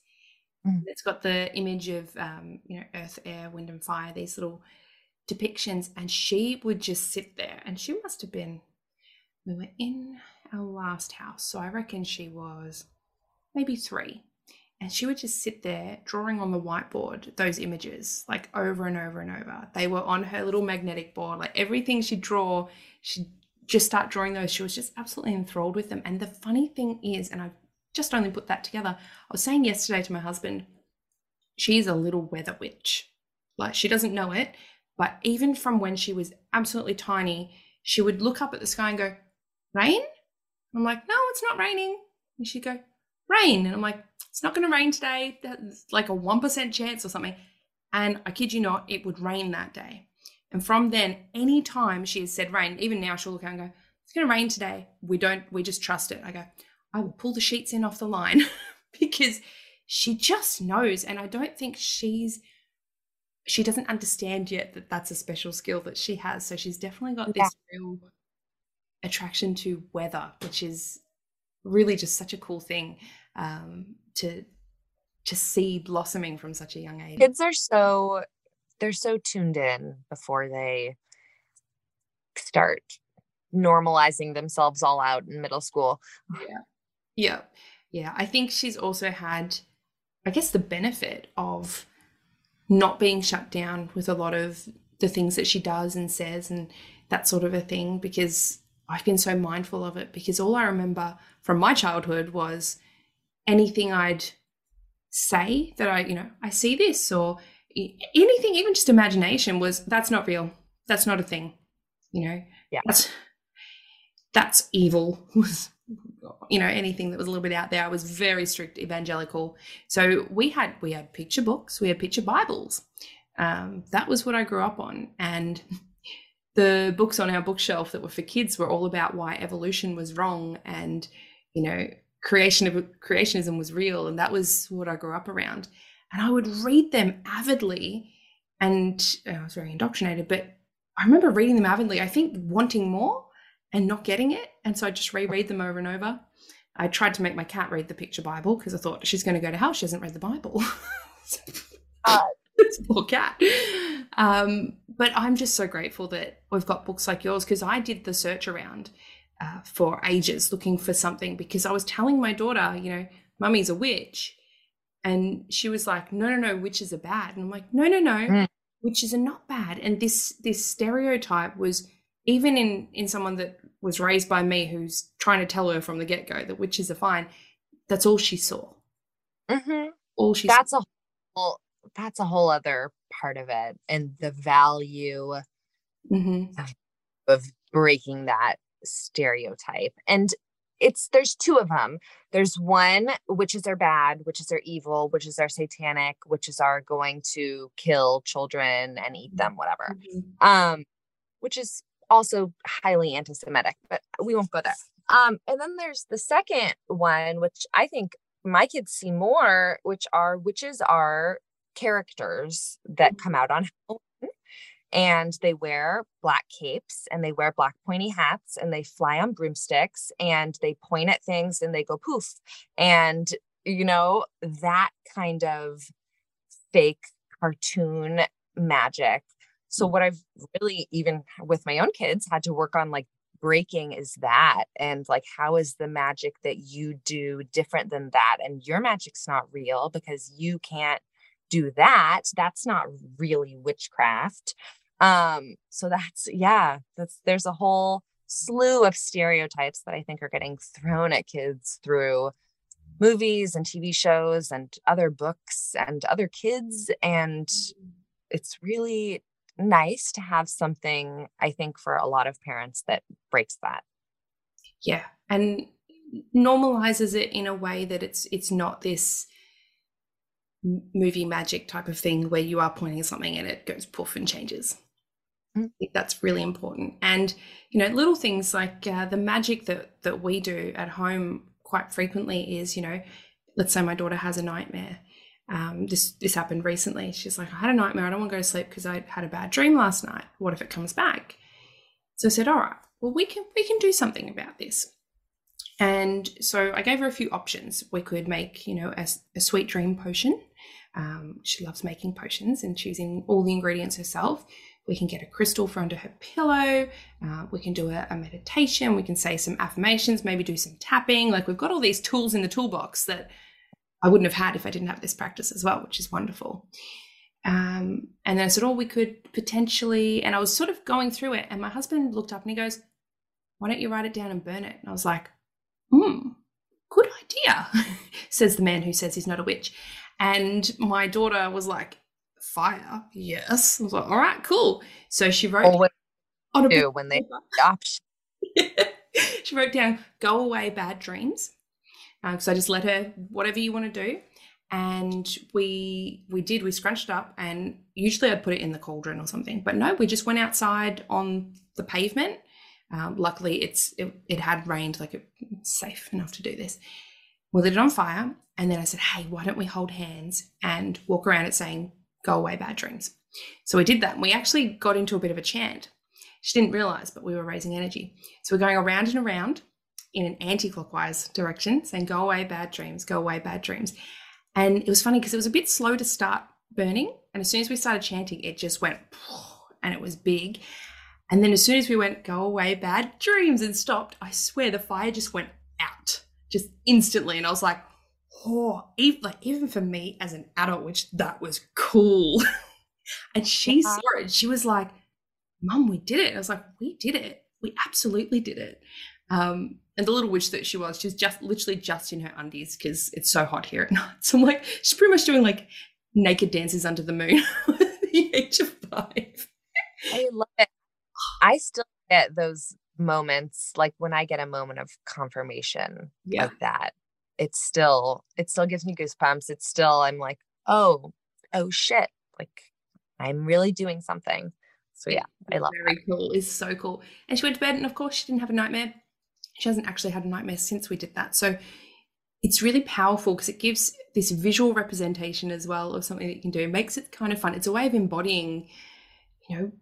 Mm. It's got the image of, um, you know, earth, air, wind, and fire, these little depictions. And she would just sit there, and she must have been, we were in our last house. So I reckon she was maybe three. And she would just sit there drawing on the whiteboard those images like over and over and over. They were on her little magnetic board. Like everything she'd draw, she'd just start drawing those. She was just absolutely enthralled with them. And the funny thing is, and I've just only put that together, I was saying yesterday to my husband, she's a little weather witch. Like she doesn't know it, but even from when she was absolutely tiny, she would look up at the sky and go, Rain? I'm like, No, it's not raining. And she'd go, Rain. And I'm like, It's not going to rain today. That's like a 1% chance or something. And I kid you not, it would rain that day. And from then, any time she has said rain, even now she'll look out and go, It's going to rain today. We don't, we just trust it. I go, I will pull the sheets in off the line because she just knows. And I don't think she's, she doesn't understand yet that that's a special skill that she has. So she's definitely got this yeah. real attraction to weather, which is really just such a cool thing um, to to see blossoming from such a young age. Kids are so they're so tuned in before they start normalizing themselves all out in middle school. Yeah. Yeah. Yeah. I think she's also had, I guess, the benefit of not being shut down with a lot of the things that she does and says and that sort of a thing because I've been so mindful of it because all I remember from my childhood was anything I'd say that I, you know, I see this or anything, even just imagination was that's not real. That's not a thing. You know, yeah, that's that's evil. Was you know anything that was a little bit out there. I was very strict evangelical. So we had we had picture books, we had picture Bibles. Um, that was what I grew up on, and the books on our bookshelf that were for kids were all about why evolution was wrong and you know creation of creationism was real and that was what i grew up around and I would read them avidly. And I was very indoctrinated, but I remember reading them avidly, I think wanting more and not getting it. And so I just reread them over and over. I tried to make my cat read the picture Bible because I thought she's going to go to hell. She hasn't read the Bible. uh, it's poor cat. Um, but I'm just so grateful that we've got books like yours because I did the search around uh, for ages looking for something because I was telling my daughter, you know, mummy's a witch. And she was like, no, no, no, witches are bad. And I'm like, no, no, no, mm. witches are not bad. And this this stereotype was even in in someone that was raised by me who's trying to tell her from the get-go that witches are fine. That's all she saw. Mm-hmm. All she that's saw. a whole that's a whole other part of it and the value mm-hmm. of, of breaking that stereotype. And it's there's two of them. There's one witches are bad, witches are evil, witches are satanic, witches are going to kill children and eat them, whatever. Mm-hmm. Um, which is also highly anti-Semitic, but we won't go there. Um, and then there's the second one, which I think my kids see more, which are witches are characters that mm-hmm. come out on Halloween and they wear black capes and they wear black pointy hats and they fly on broomsticks and they point at things and they go poof. And you know that kind of fake cartoon magic. So what i've really even with my own kids had to work on like breaking is that and like how is the magic that you do different than that? And your magic's not real because you can't do that. That's not really witchcraft um, so that's yeah, that's there's a whole slew of stereotypes that I think are getting thrown at kids through movies and TV shows and other books and other kids. And it's really nice to have something, I think, for a lot of parents that breaks that. Yeah. And normalizes it in a way that it's it's not this movie magic type of thing where you are pointing at something and it goes poof and changes. Mm. That's really important. And you know, little things like uh, the magic that that we do at home quite frequently is, you know, let's say my daughter has a nightmare. Um, this this happened recently. She's like, I had a nightmare. I don't want to go to sleep because I had a bad dream last night. What if it comes back? So I said, all right, well we can we can do something about this. And so I gave her a few options. We could make, you know, a, a sweet dream potion. Um, she loves making potions and choosing all the ingredients herself. We can get a crystal for under her pillow. Uh, we can do a, a meditation. We can say some affirmations, maybe do some tapping. Like we've got all these tools in the toolbox that I wouldn't have had if I didn't have this practice as well, which is wonderful. Um, and then I said, oh, we could potentially, and I was sort of going through it, and my husband looked up and he goes, why don't you write it down and burn it? And I was like, hmm, good idea, says the man who says he's not a witch. And my daughter was like, fire, yes. I was like, all right, cool. So she wrote Always on a when they she wrote down, go away, bad dreams. Um, so I just let her, whatever you want to do. And we we did, we scrunched up and usually I'd put it in the cauldron or something. But no, we just went outside on the pavement um, luckily, it's it, it, had rained, like it's safe enough to do this. We lit it on fire, and then I said, "Hey, why don't we hold hands and walk around it saying, go away, bad dreams." So we did that, and we actually got into a bit of a chant. She didn't realize, but we were raising energy. So we're going around and around in an anti-clockwise direction, saying, "Go away, bad dreams. Go away, bad dreams." And it was funny because it was a bit slow to start burning, and as soon as we started chanting, it just went, and it was big. And then as soon as we went, go away, bad dreams, and stopped, I swear the fire just went out just instantly. And I was like, oh, even, like, even for me as an adult, which that was cool. and she saw it. She was like, Mum, we did it. I was like, we did it. We absolutely did it. Um, and the little witch that she was, she's just literally just in her undies because it's so hot here at night. So I'm like, she's pretty much doing like naked dances under the moon at the age of five. I love it. I still get those moments like when I get a moment of confirmation yeah. like that. It's still it still gives me goosebumps. It's still I'm like, "Oh, oh shit." Like I'm really doing something. So yeah, I love Very that. cool. It's so cool. And she went to bed and of course she didn't have a nightmare. She hasn't actually had a nightmare since we did that. So it's really powerful because it gives this visual representation as well of something that you can do. It makes it kind of fun. It's a way of embodying, you know,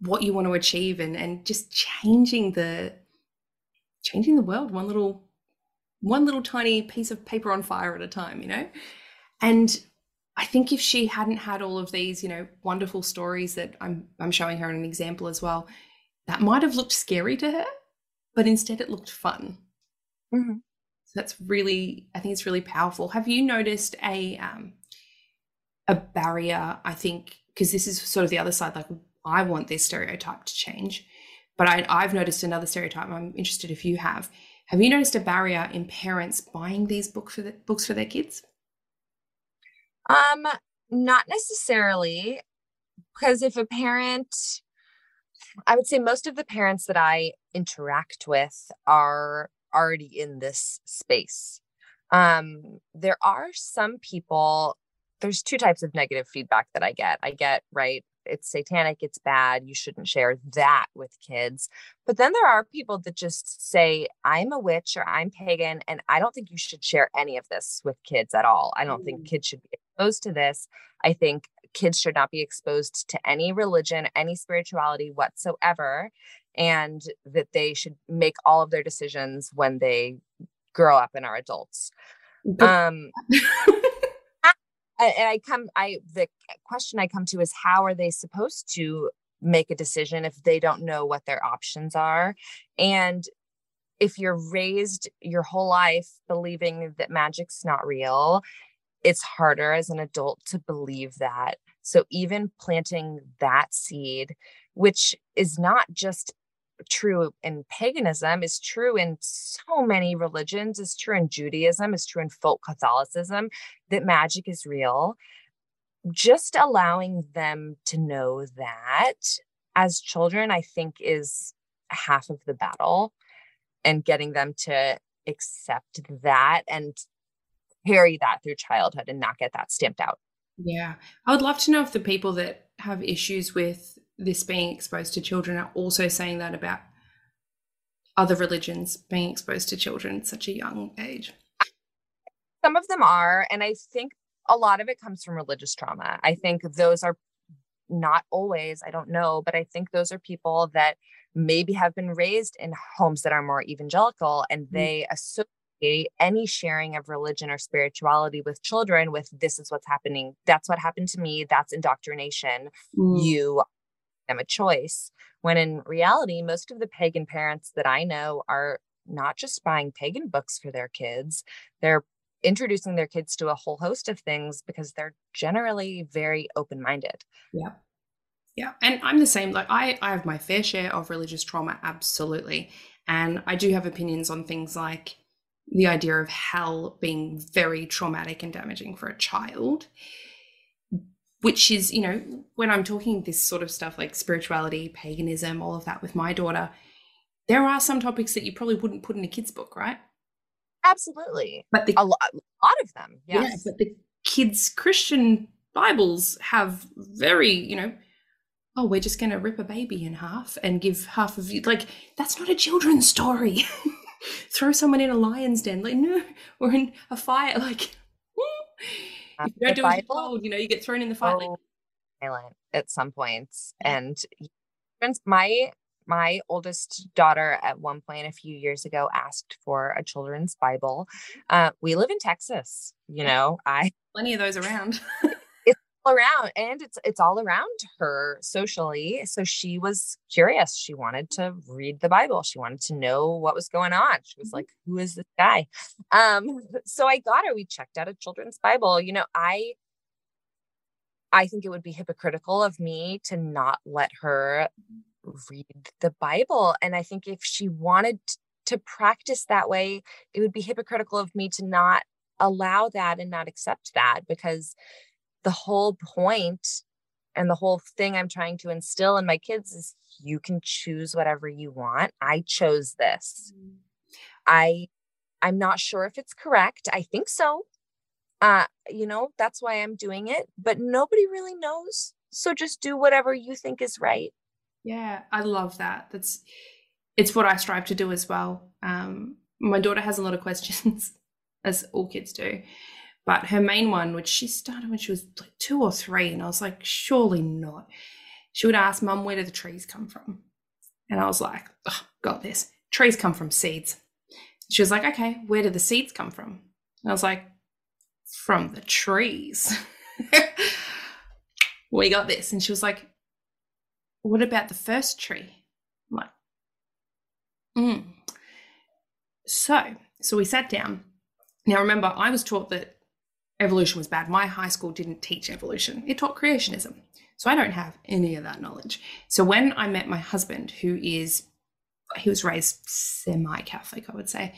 what you want to achieve and and just changing the changing the world one little one little tiny piece of paper on fire at a time you know? And i think if she hadn't had all of these you know wonderful stories that i'm i'm showing her an example as well that might have looked scary to her but instead it looked fun. Mm-hmm. so that's really i think it's really powerful. Have you noticed a um a barrier i think because this is sort of the other side like I want this stereotype to change. But I, I've noticed another stereotype. I'm interested if you have. Have you noticed a barrier in parents buying these book for the, books for their kids? Um, not necessarily, because if a parent, I would say most of the parents that I interact with are already in this space. Um, there are some people. There's two types of negative feedback that I get. I get right it's satanic, it's bad, you shouldn't share that with kids. But then there are people that just say, I'm a witch or I'm pagan, and I don't think you should share any of this with kids at all. I don't mm. think kids should be exposed to this. I think kids should not be exposed to any religion, any spirituality whatsoever, and that they should make all of their decisions when they grow up and are adults. Um, and I come, I the question I come to is how are they supposed to make a decision if they don't know what their options are? And if you're raised your whole life believing that magic's not real, it's harder as an adult to believe that. So even planting that seed, which is not just true in paganism is true in so many religions is true in judaism is true in folk catholicism that magic is real. Just allowing them to know that as children i think is half of the battle and getting them to accept that and carry that through childhood and not get that stamped out. Yeah. I would love to know if the people that have issues with this being exposed to children are also saying that about other religions being exposed to children at such a young age. Some of them are. And I think a lot of it comes from religious trauma. I think those are not always, I don't know, but I think those are people that maybe have been raised in homes that are more evangelical and mm. they associate any sharing of religion or spirituality with children with this is what's happening. That's what happened to me. That's indoctrination. Mm. You them a choice. When in reality, most of the pagan parents that I know are not just buying pagan books for their kids, they're introducing their kids to a whole host of things because they're generally very open-minded. Yeah. Yeah. And I'm the same. Like I, I have my fair share of religious trauma, absolutely. And I do have opinions on things like the idea of hell being very traumatic and damaging for a child. Which is, you know, when I'm talking this sort of stuff like spirituality, paganism, all of that with my daughter, there are some topics that you probably wouldn't put in a kid's book, right? Absolutely. But the, a, lot, a lot of them. Yes. Yeah, but the kids' Christian Bibles have very, you know, oh, we're just going to rip a baby in half and give half of you. Like, that's not a children's story. Throw someone in a lion's den, like, no, or in a fire. Like, you don't do as you're told, you know, you get thrown in the fire. Oh, silent at some points. And my my oldest daughter at one point a few years ago asked for a children's bible uh, we live in texas you know i plenty of those around around and it's it's all around her socially so she was curious. She wanted to read the bible. She wanted to know what was going on. She was mm-hmm. like who is this guy? Um so i got her. We checked out a children's bible. You know i I think it would be hypocritical of me to not let her read the Bible. And I think if she wanted to practice that way, it would be hypocritical of me to not allow that and not accept that because the whole point and the whole thing I'm trying to instill in my kids is you can choose whatever you want. I chose this. Mm-hmm. I I'm not sure if it's correct. I think so. Uh, you know, that's why I'm doing it, but nobody really knows. So just do whatever you think is right. Yeah, I love that. That's it's what I strive to do as well. Um, my daughter has a lot of questions, as all kids do. But her main one, which she started when she was like two or three, and I was like, surely not. She would ask, Mum, where do the trees come from? And I was like, oh, got this. Trees come from seeds. She was like, okay, where do the seeds come from? And I was like, from the trees. we got this. And she was like, what about the first tree? I'm like, mm. So, so we sat down. Now, remember, I was taught that evolution was bad. My high school didn't teach evolution, it taught creationism. So I don't have any of that knowledge. So when I met my husband, who is, he was raised semi Catholic, I would say,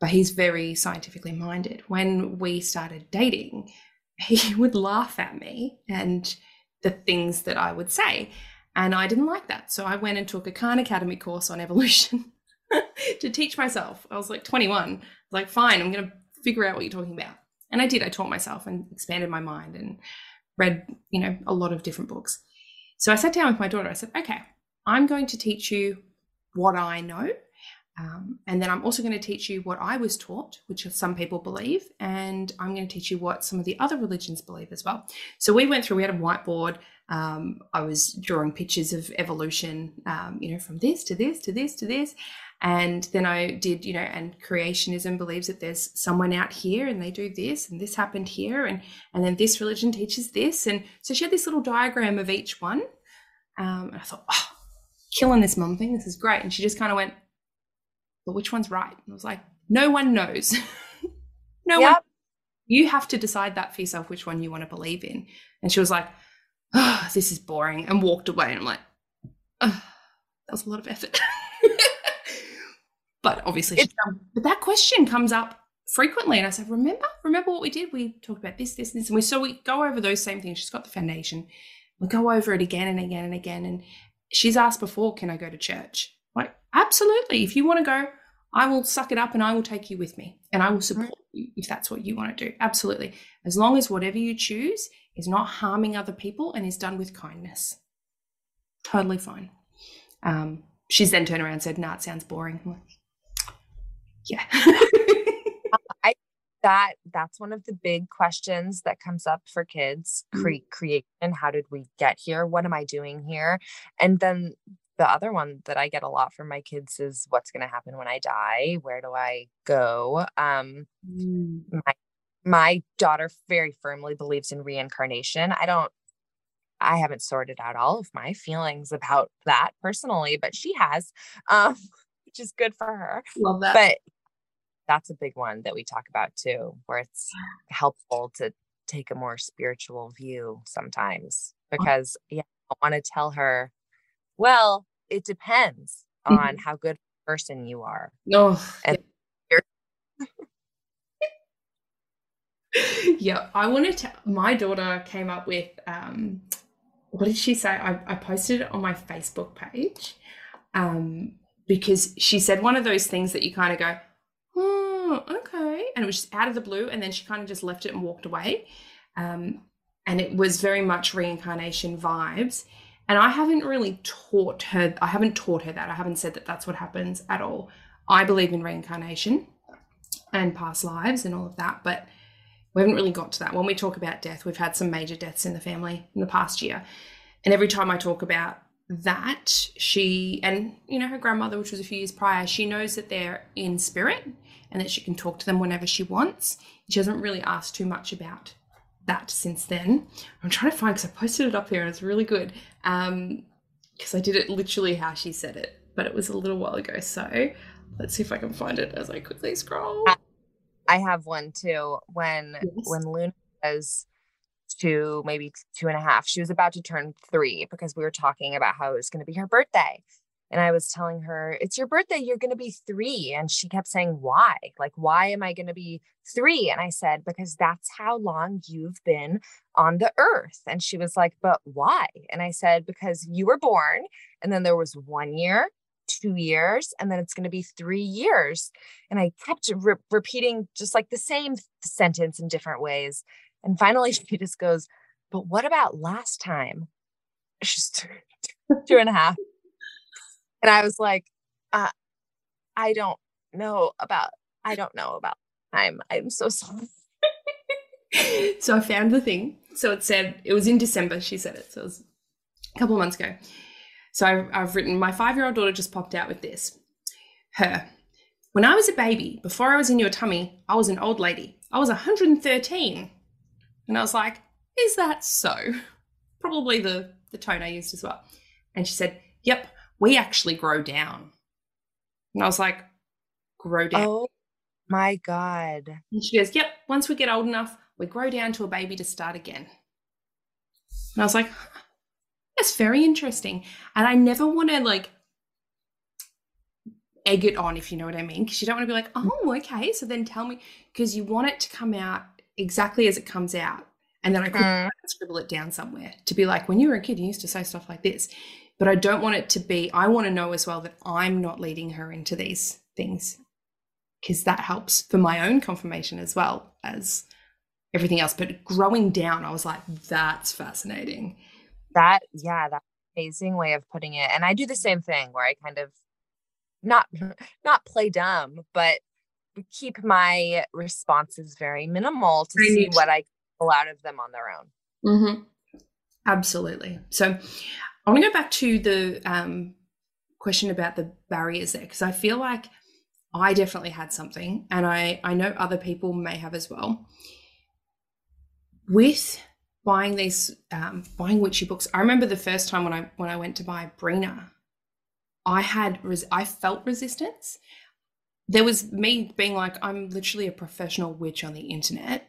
but he's very scientifically minded. When we started dating, he would laugh at me and the things that I would say. And I didn't like that. So I went and took a Khan Academy course on evolution to teach myself. I was like 21. I was like, fine, I'm going to figure out what you're talking about. And I did. I taught myself and expanded my mind and read, you know, a lot of different books. So I sat down with my daughter. I said, okay, I'm going to teach you what I know um, and then I'm also going to teach you what I was taught, which some people believe, and I'm going to teach you what some of the other religions believe as well. So we went through, we had a whiteboard. Um, I was drawing pictures of evolution, um, you know, from this to this to this to this. And then I did, you know, and creationism believes that there's someone out here and they do this and this happened here. And, and then this religion teaches this. And so she had this little diagram of each one. Um, and I thought, oh, killing this mum thing. This is great. And she just kind of went, but which one's right? And I was like, no one knows. no yep. one. You have to decide that for yourself, which one you want to believe in. And she was like, oh, this is boring, and walked away. And I'm like, oh, that was a lot of effort. but obviously, it, but that question comes up frequently. And I said, remember, remember what we did? We talked about this, this, and this. And we, so we go over those same things. She's got the foundation. We go over it again and again and again. And she's asked before, can I go to church? Like, absolutely. If you want to go, I will suck it up and I will take you with me and I will support you if that's what you want to do. Absolutely. As long as whatever you choose is not harming other people and is done with kindness. Totally fine. Um, she's then turned around and said, nah, it sounds boring. Yeah. I that that's one of the big questions that comes up for kids Mm. cre- creation how did we get here? What am i doing here? And then the other one that i get a lot from my kids is what's going to happen when i die? Where do i go? Um my my daughter very firmly believes in reincarnation. I don't i haven't sorted out all of my feelings about that personally but she has um which is good for her. Love that. but that's a big one that we talk about too where it's helpful to take a more spiritual view sometimes because yeah i want to tell her well it depends on how good a person you are oh, and yeah, I wanted to. My daughter came up with, um, what did she say? I, I posted it on my Facebook page um, because she said one of those things that you kind of go, oh, okay. And it was just out of the blue. And then she kind of just left it and walked away. Um, and it was very much reincarnation vibes. And I haven't really taught her, I haven't taught her that. I haven't said that that's what happens at all. I believe in reincarnation and past lives and all of that. But we haven't really got to that. When we talk about death, we've had some major deaths in the family in the past year. And every time I talk about that, she and you know her grandmother, which was a few years prior, she knows that they're in spirit and that she can talk to them whenever she wants. She hasn't really asked too much about that since then. I'm trying to find because I posted it up here and it's really good. Um, because I did it literally how she said it, but it was a little while ago. So let's see if I can find it as I quickly scroll. i have one too when Yes. when luna was two maybe two and a half. She was about to turn three because we were talking about how it was going to be her birthday. And i was telling her it's your birthday you're going to be three. And she kept saying why? Like why am i going to be three? And i said because that's how long you've been on the earth. And she was like but why? And i said because you were born and then there was one year two years and then it's going to be three years. And i kept re- repeating just like the same sentence in different ways and finally she just goes but what about last time she's two, two and a half and i was like uh, i don't know about i don't know about time i'm so sorry so I found the thing. So it said it was in December. She said it. So it was a couple of months ago. So I've, I've written my five year old daughter just popped out with this. Her. When I was a baby, before I was in your tummy, I was an old lady. I was 113. And I was like, is that so? Probably the, the tone I used as well. And she said, yep, we actually grow down. And I was like, grow down. oh my god And she goes, Yep, once we get old enough, we grow down to a baby to start again. And I was like, That's very interesting. And I never want to like egg it on, if you know what I mean. Because you don't want to be like, mm. Oh, okay. So then tell me, because you want it to come out exactly as it comes out. And then I could Mm. scribble it down somewhere to be like, When you were a kid, you used to say stuff like this. But I don't want it to be, I want to know as well that I'm not leading her into these things because that helps for my own confirmation as well as everything else. But growing down, I was like, that's fascinating. that yeah that's an amazing way of putting it and i do the same thing where i kind of not not play dumb but keep my responses very minimal to see what i pull out of them on their own Mm-hmm. Absolutely. So I want to go back to the um, question about the barriers there because I feel like I definitely had something, and I I know other people may have as well. With buying these um, buying witchy books, I remember the first time when I when I went to buy Brina, I had res- I felt resistance. There was me being like, I'm literally a professional witch on the internet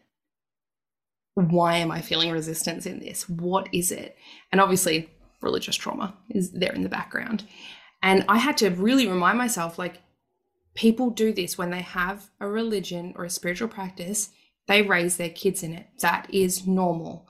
why am I feeling resistance in this? What is it? And obviously, religious trauma is there in the background. And I had to really remind myself like, people do this when they have a religion or a spiritual practice, they raise their kids in it. That is normal.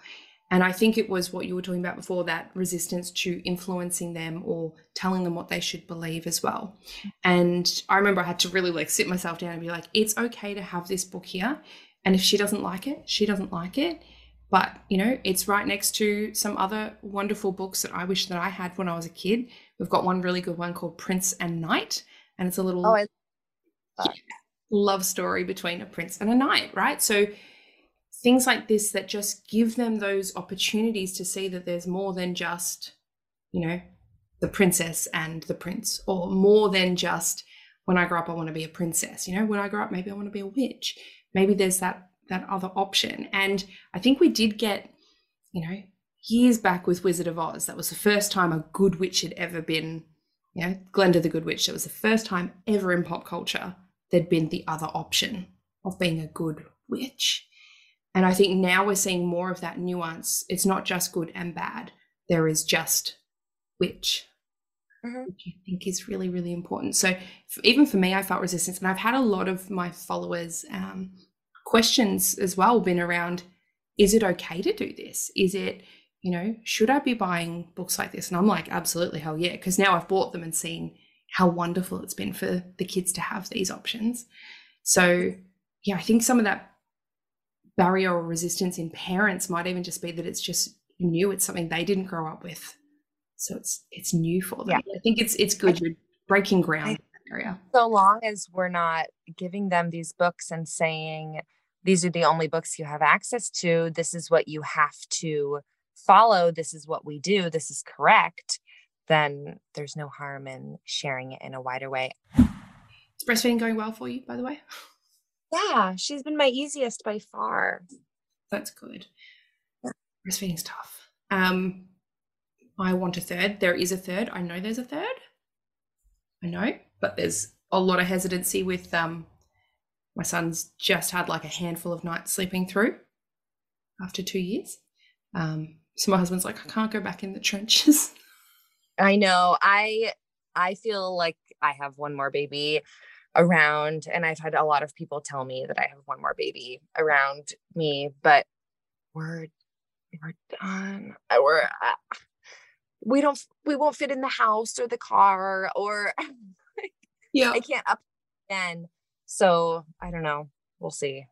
And I think it was what you were talking about before that resistance to influencing them or telling them what they should believe as well. And I remember I had to really like sit myself down and be like, it's okay to have this book here. And if she doesn't like it, she doesn't like it. But, you know, it's right next to some other wonderful books that I wish that I had when I was a kid. We've got one really good one called Prince and Knight. And it's a little oh love story between a prince and a knight, right? So things like this that just give them those opportunities to see that there's more than just, you know, the princess and the prince, or more than just when I grow up, I want to be a princess. You know, when I grow up, maybe I want to be a witch. Maybe there's that that other option. And I think we did get, you know, years back with Wizard of Oz. That was the first time a good witch had ever been, you know, Glenda the Good Witch. That was the first time ever in pop culture there'd been the other option of being a good witch. And I think now we're seeing more of that nuance. It's not just good and bad, there is just witch, mm-hmm. which I think is really, really important. So even for me, I felt resistance. And I've had a lot of my followers' um, questions as well been around is it okay to do this? Is it, you know, should I be buying books like this? And I'm like, absolutely, hell yeah. Because now I've bought them and seen how wonderful it's been for the kids to have these options. So, yeah, I think some of that barrier or resistance in parents might even just be that it's just new. It's something they didn't grow up with, so it's it's new for them. Yeah. I think it's it's good. You're breaking ground I, in that area. So long as we're not giving them these books and saying these are the only books you have access to. This is what you have to follow. This is what we do. This is correct then there's no harm in sharing it in a wider way. Is breastfeeding going well for you, by the way? Yeah, she's been my easiest by far. That's good. Yeah. Breastfeeding's tough. Um, I want a third. There is a third. I know there's a third. I know, but there's a lot of hesitancy with um my son's just had like a handful of nights sleeping through after two years. Um, so my husband's like, I can't go back in the trenches. I know. I I feel like I have one more baby around and I've had a lot of people tell me that I have one more baby around me, but we're we're done. We're uh, we don't we won't fit in the house or the car or yeah. I can't up again. So, I don't know. We'll see.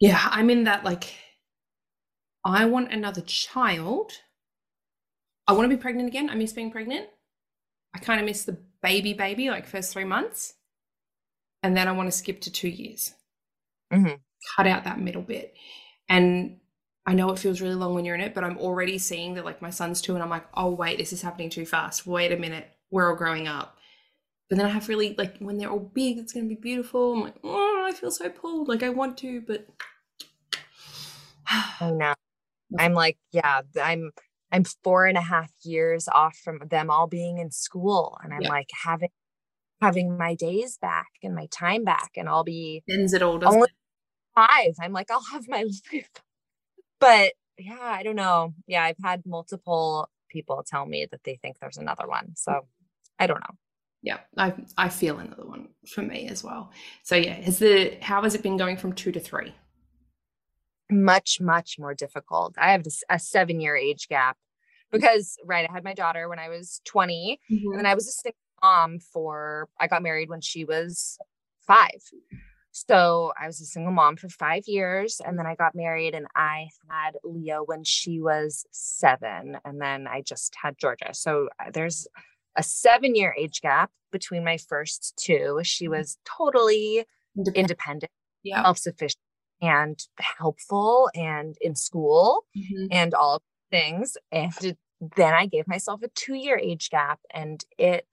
Yeah, I'm in that like I want another child I want to be pregnant again. I miss being pregnant. I kind of miss the baby, baby, like first three months. And then I want to skip to two years. Mm-hmm. Cut out that middle bit. And I know it feels really long when you're in it, but I'm already seeing that like my son's two, and I'm like, oh, wait, this is happening too fast. Wait a minute. We're all growing up. But then I have really like when they're all big, it's going to be beautiful. I'm like, oh, I feel so pulled. Like I want to, but. I know. I'm like, yeah, I'm I'm four and a half years off from them all being in school. And I'm yeah. like having having my days back and my time back and I'll be ends it all only five. I'm like, I'll have my life. But yeah, I don't know. Yeah, I've had multiple people tell me that they think there's another one. So I don't know. Yeah, I I feel another one for me as well. So yeah, has the how has it been going from two to three? much much more difficult i have a seven year age gap because right i had my daughter when i was 20 mm-hmm. and then i was a single mom for i got married when she was five so i was a single mom for five years and then i got married and i had leo when she was seven and then i just had georgia so uh, there's a seven year age gap between my first two she mm-hmm. was totally independent, independent yeah. self-sufficient and helpful and in school mm-hmm. and all things. And then I gave myself a two year age gap and it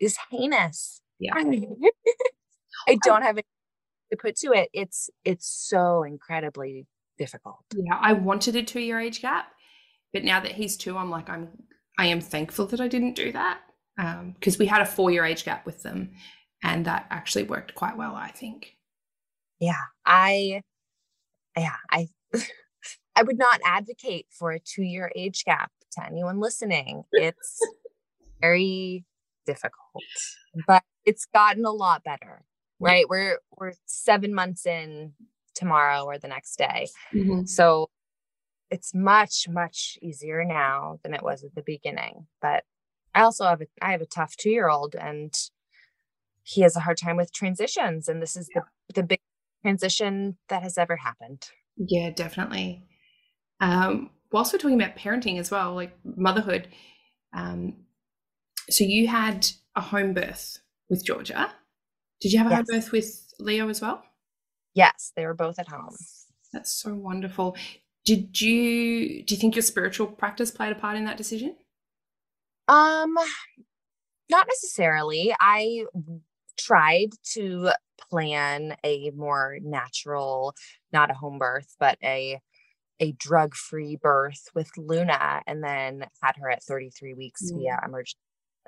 is heinous. Yeah. I don't have it to put to it. It's it's so incredibly difficult. Yeah, I wanted a two year age gap, but now that he's two, I'm like I'm I am thankful that I didn't do that because um, we had a four year age gap with them, and that actually worked quite well. I think yeah i yeah i i would not advocate for a two year age gap to anyone listening it's very difficult but it's gotten a lot better right we're we're seven months in tomorrow or the next day mm-hmm. so it's much much easier now than it was at the beginning but i also have a i have a tough two year old and he has a hard time with transitions and this is the the big transition that has ever happened. Yeah, definitely. Um, whilst we're talking about parenting as well, like motherhood, um, so you had a home birth with Georgia. Did you have a yes. home birth with Leo as well? Yes, they were both at home. That's so wonderful. Did you do you think your spiritual practice played a part in that decision? Um not necessarily. I tried to plan a more natural, not a home birth, but a a drug-free birth with Luna and then had her at 33 weeks mm. via emergency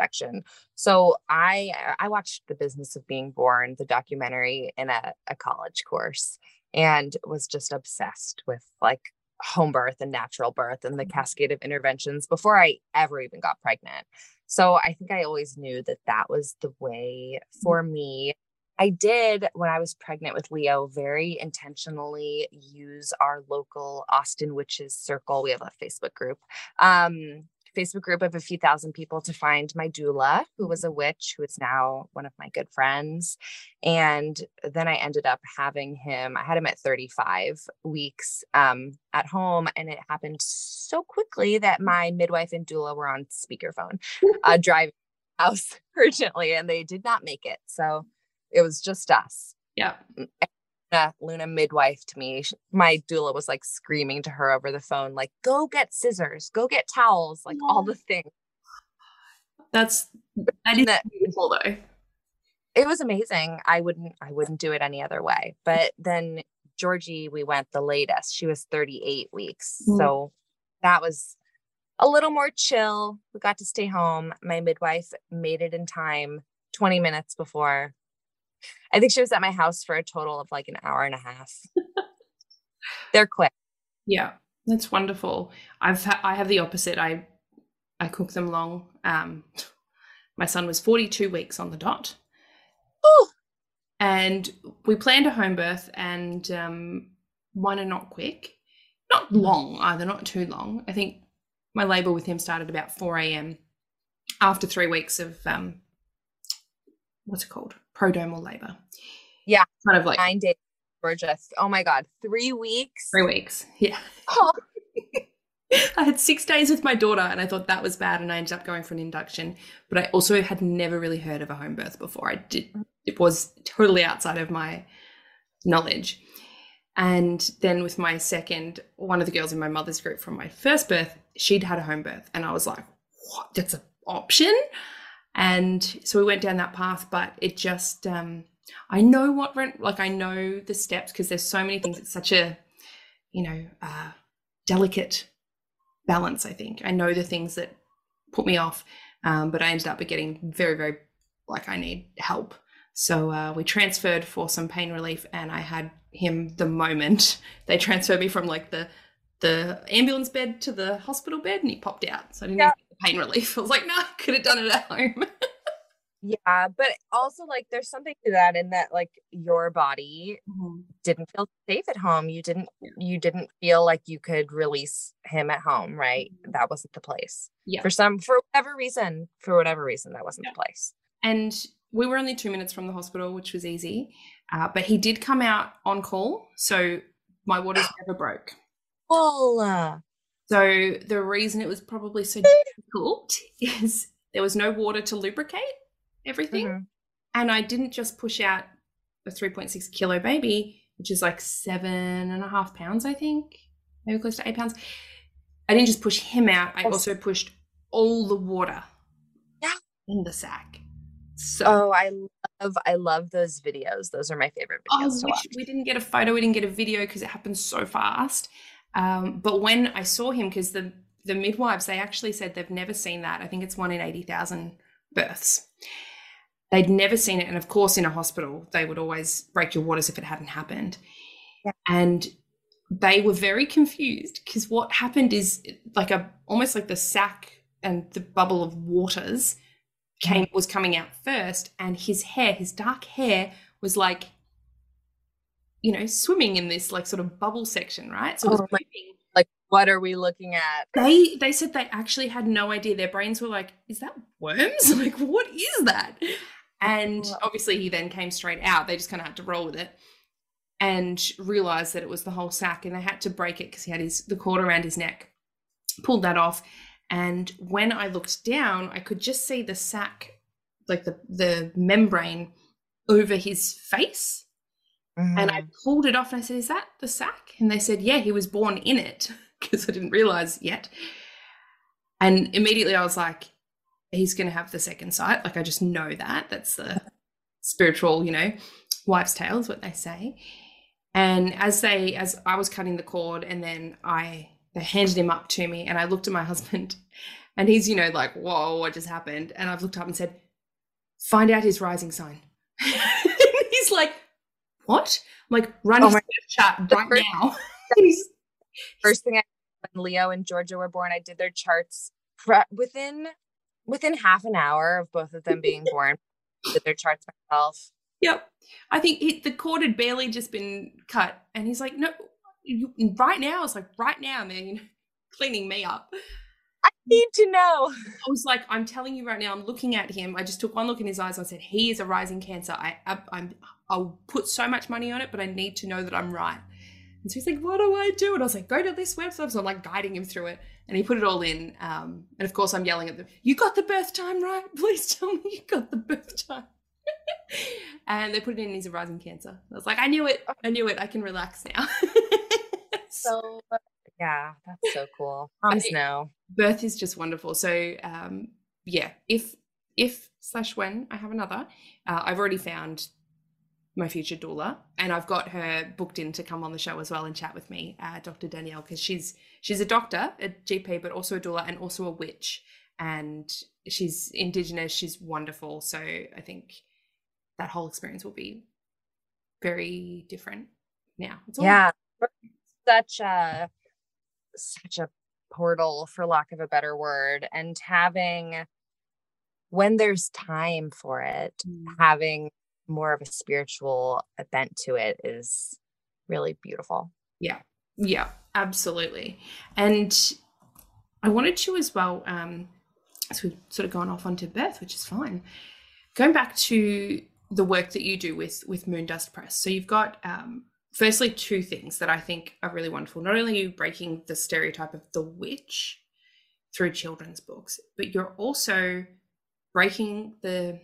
section. So I I watched The Business of Being Born, the documentary in a, a college course and was just obsessed with like home birth and natural birth and the mm-hmm. cascade of interventions before I ever even got pregnant. So I think I always knew that that was the way for mm-hmm. me. I did when I was pregnant with Leo very intentionally use our local Austin Witches Circle. We have a Facebook group um, Facebook group of a few thousand people to find my doula, who was a witch, who is now one of my good friends. And then I ended up having him, I had him at 35 weeks um, at home. And it happened so quickly that my midwife and doula were on speakerphone, uh, driving house urgently, and they did not make it. So it was just us. Yeah. Mm, Luna, Luna to me. My doula was like screaming to her over the phone, like, go get scissors, go get towels, like all the things. That's that is that, beautiful though. It was amazing. I wouldn't I wouldn't do it any other way. But then Georgie, we went the latest. She was 38 weeks. Mm. So that was a little more chill. We got to stay home. My midwife made it in time 20 minutes before I think she was at my house for a total of like an hour and a half. They're quick. Yeah, that's wonderful. I've ha- I have the opposite. I I cook them long. Um, my son was 42 weeks on the dot. Ooh. And we planned a home birth and um, one are not quick, not long either, not too long. I think my labor with him started about 4 a.m. after three weeks of um, what's it called? Prodromal labor. Yeah. Kind of like nine days. Georgia. Oh my God. Three weeks. Three weeks. Yeah. Oh. I had six days with my daughter and I thought that was bad and I ended up going for an induction. But I also had never really heard of a home birth before. I did it was totally outside of my knowledge. And then with my second, one of the girls in my mother's group from my first birth, she'd had a home birth. And I was like, what? That's an option? And so we went down that path, but it just, um, I know what, rent like, I know the steps because there's so many things. It's such a, you know, uh, delicate balance, I think. I know the things that put me off, um, but I ended up getting very, very, like, I need help. So uh, we transferred for some pain relief, and I had him the moment they transferred me from like the the ambulance bed to the hospital bed, and he popped out. So I didn't yeah pain relief. I was like, no, I could have done it at home. yeah, but also like there's something to that in that like your body mm-hmm. didn't feel safe at home. You didn't you didn't feel like you could release him at home, right? Mm-hmm. That wasn't the place. Yeah. For some for whatever reason, for whatever reason, that wasn't yeah. the place. And we were only two minutes from the hospital, which was easy. Uh, but he did come out on call, so my waters never broke. Oh, so the reason it was probably so difficult is there was no water to lubricate everything. Mm-hmm. And I didn't just push out a 3.6 kilo baby, which is like seven and a half pounds, I think, maybe close to eight pounds. I didn't just push him out, I also pushed all the water yeah. in the sac. So Oh, I love I love those videos. Those are my favorite videos oh. We didn't get a photo, we didn't get a video because it happened so fast. Um, but when I saw him, because the the midwives they actually said they've never seen that. I think it's one in eighty thousand births. They'd never seen it, and of course, in a hospital, they would always break your waters if it hadn't happened. Yeah. And they were very confused because what happened is like a almost like the sac and the bubble of waters came was coming out first, and his hair, his dark hair, was like you know, swimming in this like sort of bubble section, right? So oh, like, like, what are we looking at? They they said they actually had no idea. Their brains were like, is that worms? like, what is that? And oh. obviously he then came straight out. They just kind of had to roll with it and realized that it was the whole sac and they had to break it because he had his the cord around his neck. Pulled that off. And when I looked down, I could just see the sac, like the the membrane over his face Mm-hmm. And I pulled it off and I said, Is that the sac? And they said, Yeah, he was born in it because I didn't realize yet. And immediately I was like, He's going to have the second sight. Like, I just know that. That's the spiritual, you know, wife's tale is what they say. And as they, as I was cutting the cord and then I, they handed him up to me and I looked at my husband and he's, you know, like, Whoa, what just happened? And I've looked up and said, Find out his rising sign. he's like, what? I'm like, run oh chat right first, now. first thing I when Leo and Georgia were born, I did their charts within within half an hour of both of them being born. did their charts myself. Yep. I think he, the cord had barely just been cut, and he's like, "No, you, right now." It's like right now, man, cleaning me up. I need to know. I was like, I'm telling you right now. I'm looking at him. I just took one look in his eyes. I said, "He is a rising Cancer. I, I I'm I'll put so much money on it, but I need to know that I'm right. And so he's like, what do I do? And I was like, go to this website. So I'm like guiding him through it. And he put it all in. Um, and of course, I'm yelling at them, you got the birth time right? Please tell me you got the birth time. and they put it in he's a rising cancer. I was like, I knew it. I knew it. I can relax now. so, yeah, that's so cool. Moms know. Birth is just wonderful. So, um, yeah, if, if slash when I have another, uh, I've already found my future doula, and I've got her booked in to come on the show as well and chat with me, uh, Dr. Danielle, because she's she's a doctor, a GP, but also a doula and also a witch, and she's indigenous. She's wonderful. So I think that whole experience will be very different now. yeah, such a such a portal, for lack of a better word, and having when there's time for it, mm. having more of a spiritual bent to it is really beautiful. Yeah. Yeah, absolutely. And I wanted to as well, um, we've sort of gone off onto birth, which is fine. Going back to the work that you do with with Moondust Press. So you've got um, firstly two things that I think are really wonderful. Not only are you breaking the stereotype of the witch through children's books, but you're also breaking the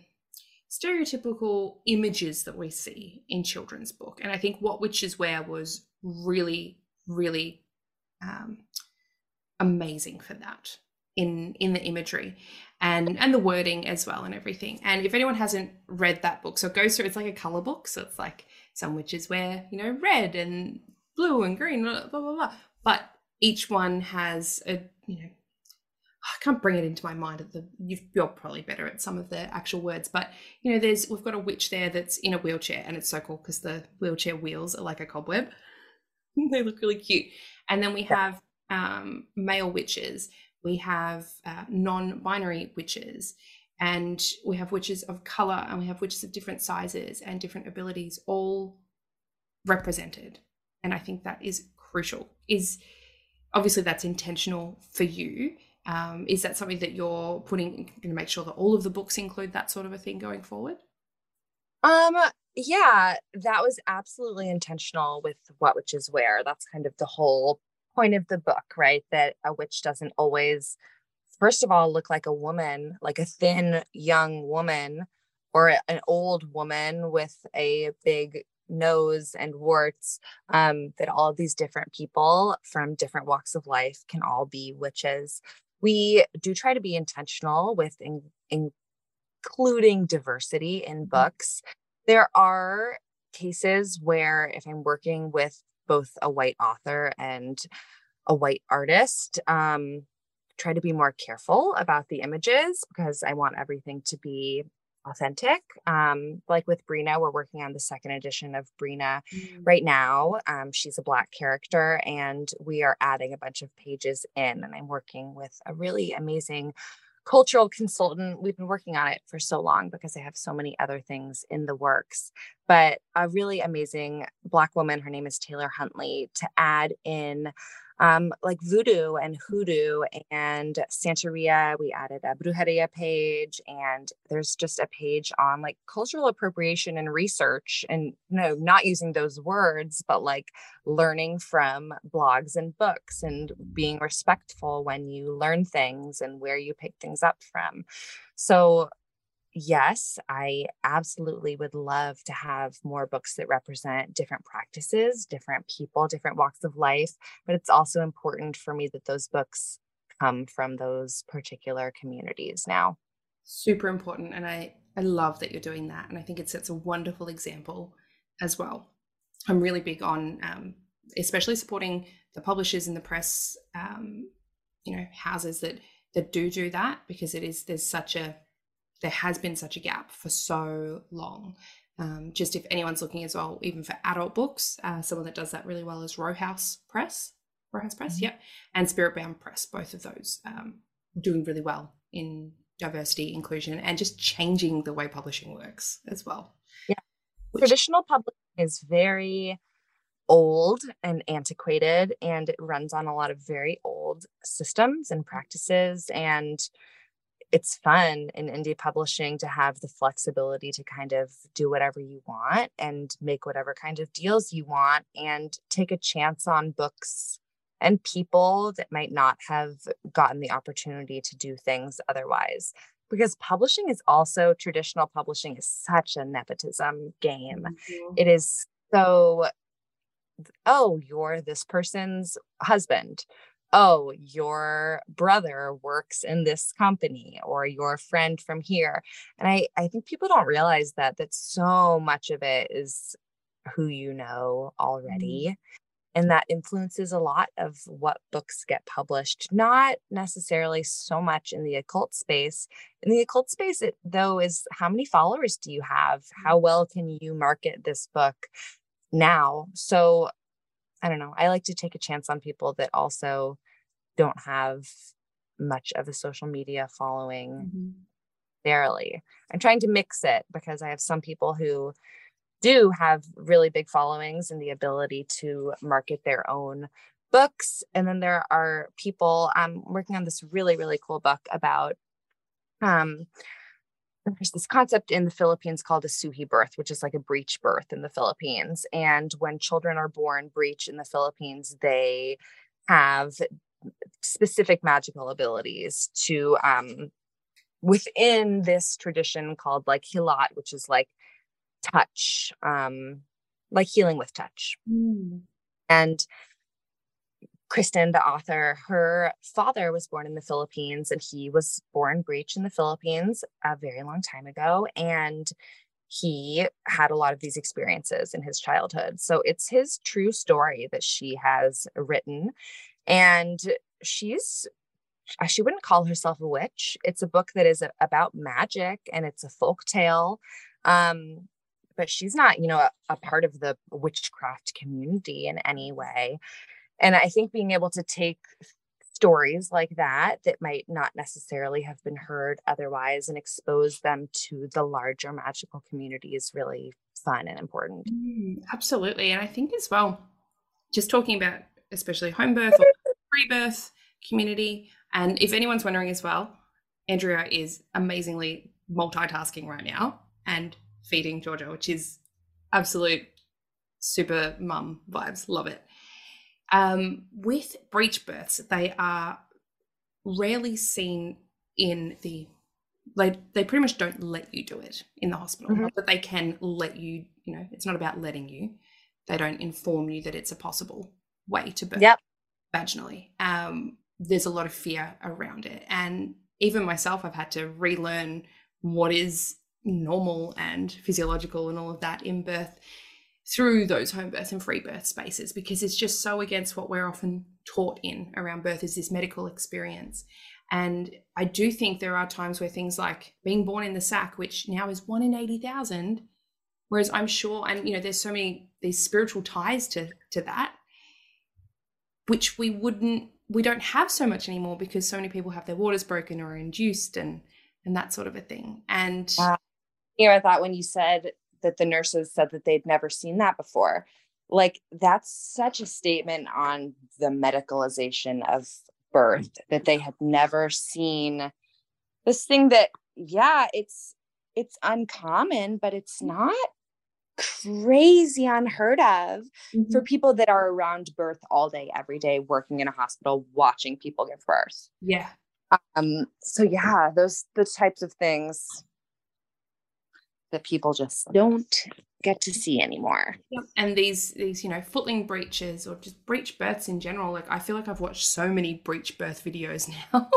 stereotypical images that we see in children's book. And I think What Witches Wear was really, really um, amazing for that in in the imagery and and the wording as well and everything. And if anyone hasn't read that book, so it goes through it's like a color book. So it's like some witches wear, you know, red and blue and green, blah blah blah. blah. But each one has a you know I can't bring it into my mind at the you're probably better at some of the actual words, but you know, there's we've got a witch there that's in a wheelchair, and it's so cool because the wheelchair wheels are like a cobweb. they look really cute. And then we have um, male witches, we have uh, non-binary witches, and we have witches of color, and we have witches of different sizes and different abilities, all represented. And I think that is crucial. Is obviously that's intentional for you um, is that something that you're putting going to make sure that all of the books include that sort of a thing going forward? Um, yeah, that was absolutely intentional with what witches wear. That's kind of the whole point of the book, right? That a witch doesn't always, first of all, look like a woman, like a thin young woman or an old woman with a big nose and warts um, that all these different people from different walks of life can all be witches we do try to be intentional with in, including diversity in mm-hmm. books. There are cases where if I'm working with both a white author and a white artist, um, try to be more careful about the images because I want everything to be authentic. Um, like with Brina, we're working on the second edition of Brina mm. right now. Um, she's a Black character, and we are adding a bunch of pages in. And I'm working with a really amazing cultural consultant. We've been working on it for so long because I have so many other things in the works. But a really amazing Black woman, her name is Taylor Huntley, to add in um, like voodoo and hoodoo and Santeria. We added a brujeria page, and there's just a page on like cultural appropriation and research, and you know, not using those words, but like learning from blogs and books and being respectful when you learn things and where you pick things up from. So yes, I absolutely would love to have more books that represent different practices, different people, different walks of life. But it's also important for me that those books come from those particular communities now. Super important. And I, I love that you're doing that. And I think it sets a wonderful example as well. I'm really big on, um, especially supporting the publishers and the press, um, you know, houses that that do do that because it is there's such a there has been such a gap for so long. Um, just if anyone's looking as well, even for adult books, uh, someone that does that really well is Row House Press. Row House Press, mm-hmm. yep, and Spiritbound Press. Both of those um, doing really well in diversity, inclusion, and just changing the way publishing works as well. Yeah, Which- traditional publishing is very old and antiquated, and it runs on a lot of very old systems and practices and it's fun in indie publishing to have the flexibility to kind of do whatever you want and make whatever kind of deals you want and take a chance on books and people that might not have gotten the opportunity to do things otherwise. Because publishing is also traditional publishing is such a nepotism game. Mm-hmm. it is so oh you're this person's husband oh, your brother works in this company or your friend from here. And I, I think people don't realize that that so much of it is who you know mm-hmm. already. And that influences a lot of what books get published, not necessarily so much in the occult space. In the occult space, it, though, is how many followers do you have? How mm-hmm. well can you market this book now? So I don't know. I like to take a chance on people that also don't have much of a social media following mm-hmm. barely. I'm trying to mix it because I have some people who do have really big followings and the ability to market their own books. And then there are people, I'm working on this really, really cool book about um there's this concept in the Philippines called a suhi birth, which is like a breech birth in the Philippines. And when children are born breech in the Philippines, they have specific magical abilities to um within this tradition called like hilot, which is like touch, um, like healing with touch. Mm. And Kristen, the author, her father was born in the Philippines and he was born breech in the Philippines a very long time ago. And he had a lot of these experiences in his childhood. So it's his true story that she has written. And she's, uh, she wouldn't call herself a witch. It's a book that is about magic and it's a folk tale. Um, but she's not, you know, a, a part of the witchcraft community in any way and i think being able to take stories like that that might not necessarily have been heard otherwise and expose them to the larger magical community is really fun and important. Mm, absolutely. And i think as well just talking about especially home birth or free birth community and if anyone's wondering as well andrea is amazingly multitasking right now and feeding georgia which is absolute super mum vibes. Love it um, with breech births, they are rarely seen in the they they pretty much don't let you do it in the hospital, mm-hmm. but they can let you. You know, it's not about letting you. They don't inform you that it's a possible way to birth yep. vaginally. Um, there's a lot of fear around it, and even myself, I've had to relearn what is normal and physiological and all of that in birth through those home birth and free birth spaces because it's just so against what we're often taught in around birth is this medical experience. And I do think there are times where things like being born in the sac, which now is one in 80,000, whereas I'm sure, and you know, there's so many these spiritual ties to to that, which we wouldn't, we don't have so much anymore because so many people have their waters broken or induced and and that sort of a thing. And know, I thought when you said that the nurses said that they'd never seen that before. Like that's such a statement on the medicalization of birth that they had never seen this thing that yeah, it's it's uncommon, but it's not crazy unheard of mm-hmm. for people that are around birth all day every day working in a hospital watching people give birth yeah um so yeah those those types of things that people just don't get to see anymore. Yep. And these these you know footling breaches or just breech births in general. Like I feel like I've watched so many breech birth videos now,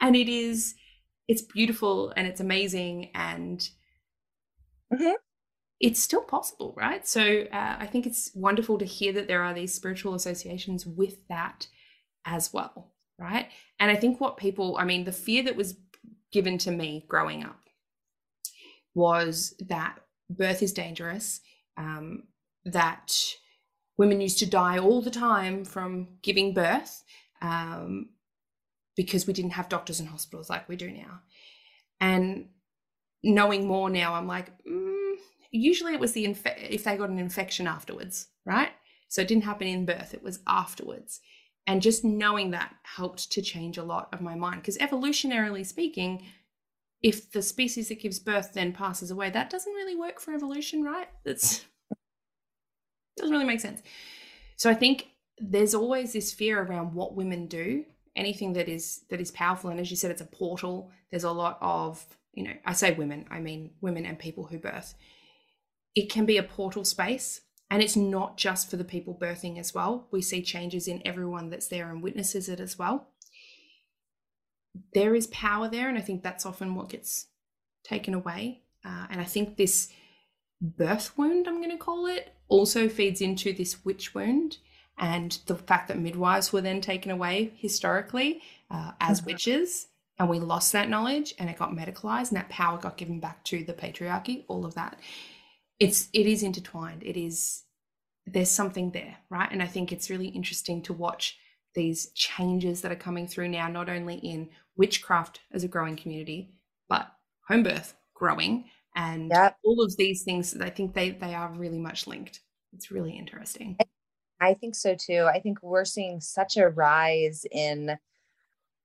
and it is it's beautiful and it's amazing and Mhm. it's still possible, right? So uh, I think it's wonderful to hear that there are these spiritual associations with that as well, right? And I think what people, I mean, the fear that was given to me growing up was that birth is dangerous, um, that women used to die all the time from giving birth um, because we didn't have doctors and hospitals like we do now. And knowing more now, I'm like, mm, usually it was the inf- if they got an infection afterwards, right? So it didn't happen in birth; it was afterwards. And just knowing that helped to change a lot of my mind because evolutionarily speaking, if the species that gives birth then passes away, that doesn't really work for evolution, right? That's doesn't really make sense. So I think there's always this fear around what women do, anything that is that is powerful. And as you said, it's a portal. There's a lot of, you know, I say women, I mean women and people who birth. It can be a portal space. And it's not just for the people birthing as well. We see changes in everyone that's there and witnesses it as well there is power there, and I think that's often what gets taken away. Uh, and I think this birth wound, I'm going to call it, also feeds into this witch wound and the fact that midwives were then taken away historically uh, as mm-hmm. witches and we lost that knowledge and it got medicalized and that power got given back to the patriarchy all of that it's it is intertwined it is there's something there right and i think it's really interesting to watch these changes that are coming through now, not only in witchcraft as a growing community, but home birth growing and yep. all of these things. I think they they are really much linked. It's really interesting. I think so too. I think we're seeing such a rise in.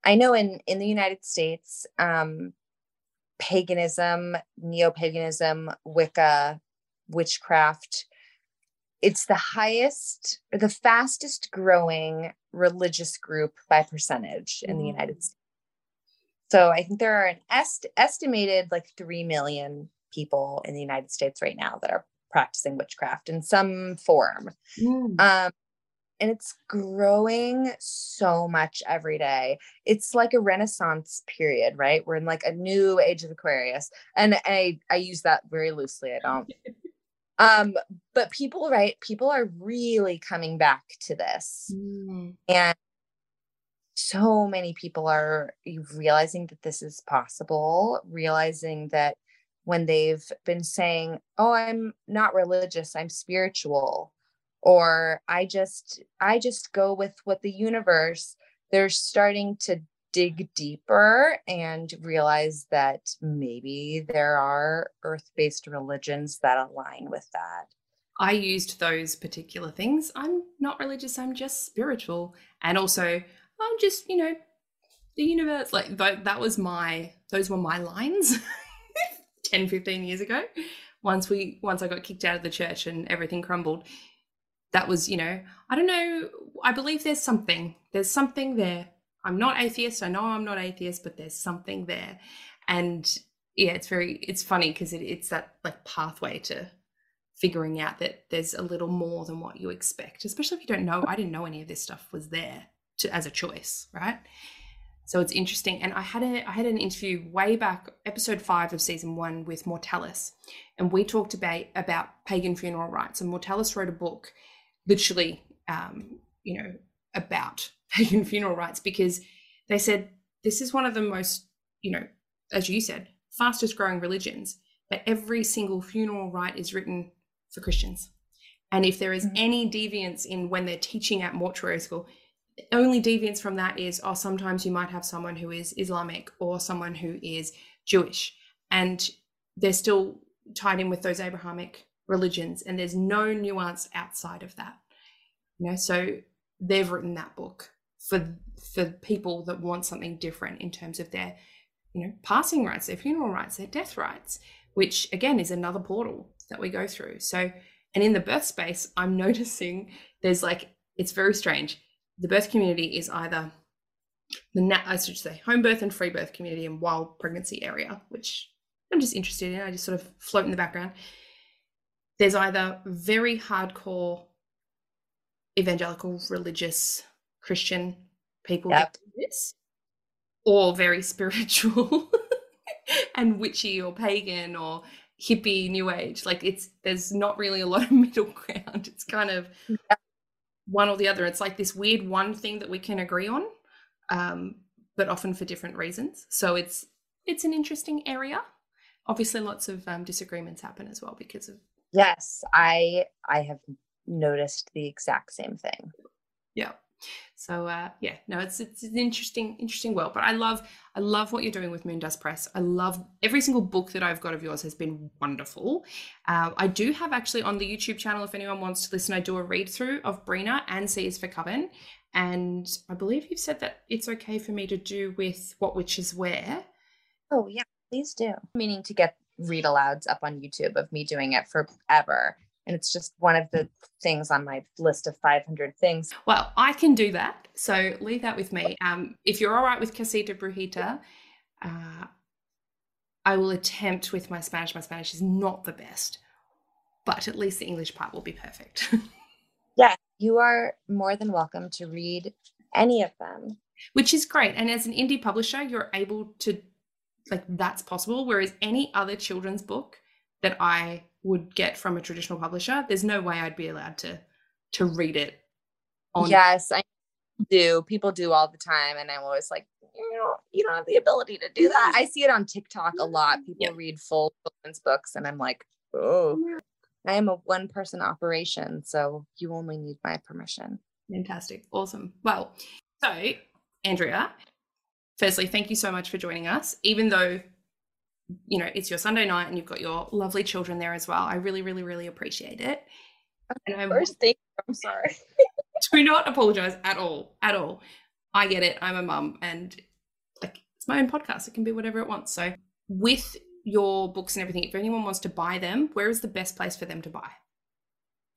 I know in in the United States, um, paganism, neo paganism, Wicca, witchcraft it's the highest or the fastest growing religious group by percentage in the mm. United States. So I think there are an est- estimated like 3 million people in the United States right now that are practicing witchcraft in some form. Mm. Um, and it's growing so much every day. It's like a renaissance period, right? We're in like a new age of Aquarius. And I I use that very loosely. I don't um but people right people are really coming back to this mm. and so many people are realizing that this is possible realizing that when they've been saying oh i'm not religious i'm spiritual or i just i just go with what the universe they're starting to dig deeper and realize that maybe there are earth based religions that align with that. I used those particular things. I'm not religious, I'm just spiritual. And also, I'm just, you know, the universe. Like, that was my, those were my lines 10, 15 years ago. Once we, once I got kicked out of the church and everything crumbled, that was, you know, I don't know. I believe there's something, there's something there I'm not atheist. I know I'm not atheist, but there's something there. And yeah, it's very, it's funny because it, it's that like pathway to figuring out that there's a little more than what you expect, especially if you don't know. I didn't know any of this stuff was there to, as a choice, right? So it's interesting. And I had a I had an interview way back, episode five of season one with Mortalis, and we talked about about pagan funeral rites. And Mortalis wrote a book, literally, um, you know, about pagan funeral rites because they said this is one of the most, you know, as you said, fastest growing religions, but every single funeral rite is written for Christians. And if there is mm-hmm. any deviance in when they're teaching at mortuary school, only deviance from that is, oh, sometimes you might have someone who is Islamic or someone who is Jewish, and they're still tied in with those Abrahamic religions, and there's no nuance outside of that. You know, so they've written that book for for people that want something different in terms of their you know passing rites their funeral rites their death rites which again is another portal that we go through so and in the birth space i'm noticing there's like it's very strange the birth community is either the nat i should say home birth and free birth community and wild pregnancy area which I'm just interested in. I just sort of float in the background. There's either very hardcore evangelical religious Christian people Yep. that do this, or very spiritual and witchy or pagan or hippie new age. Like it's there's not really a lot of middle ground. It's kind of one or the other. It's like this weird one thing that we can agree on, um, but often for different reasons. So it's it's an interesting area. Obviously, lots of um, disagreements happen as well because of Yes, I I have noticed the exact same thing. yeah. So uh, yeah, no, it's it's an interesting interesting world. But I love I love what you're doing with Moondust Press. I love every single book that I've got of yours has been wonderful. Uh, I do have actually on the YouTube channel, if anyone wants to listen, I do a read through of Brina and C is for Coven. And I believe you've said that it's okay for me to do with what witches wear. Oh yeah, please do. Meaning to get read alouds up on YouTube of me doing it forever. And it's just one of the things on my list of 500 things. Well, I can do that. So leave that with me. Um, if you're all right with Casita Brujita, uh, I will attempt with my Spanish. My Spanish is not the best, but at least the English part will be perfect. Yeah, you are more than welcome to read any of them. Which is great. And as an indie publisher, you're able to, like, that's possible. Whereas any other children's book that I would get from a traditional publisher, there's no way I'd be allowed to to read it on Yes, I do. People do all the time. And I'm always like, you know, you don't have the ability to do that. I see it on TikTok a lot. Mm-hmm. People Yeah. read full children's books, and I'm like, oh, I am a one person operation. So you only need my permission. Fantastic. Awesome. Well, so, Andrea, firstly, thank you so much for joining us. Even though, you know, it's your Sunday night and you've got your lovely children there as well, I really, really, really appreciate it. And I First thing, I'm sorry. do not apologize at all. At all. I get it. I'm a mum and like it's my own podcast. It can be whatever it wants. So, with your books and everything, if anyone wants to buy them, where is the best place for them to buy?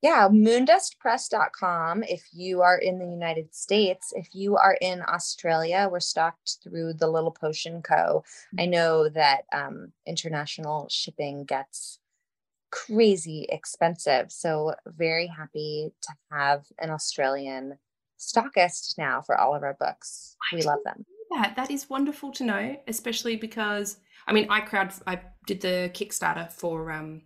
Yeah, moondustpress.com if you are in the United States. If you are in Australia, we're stocked through the Little Potion Co. I know that um, international shipping gets crazy expensive. So, very happy to have an Australian stockist now for all of our books. We love them. that. That is wonderful to know, especially because I mean, I crowd I did the Kickstarter for um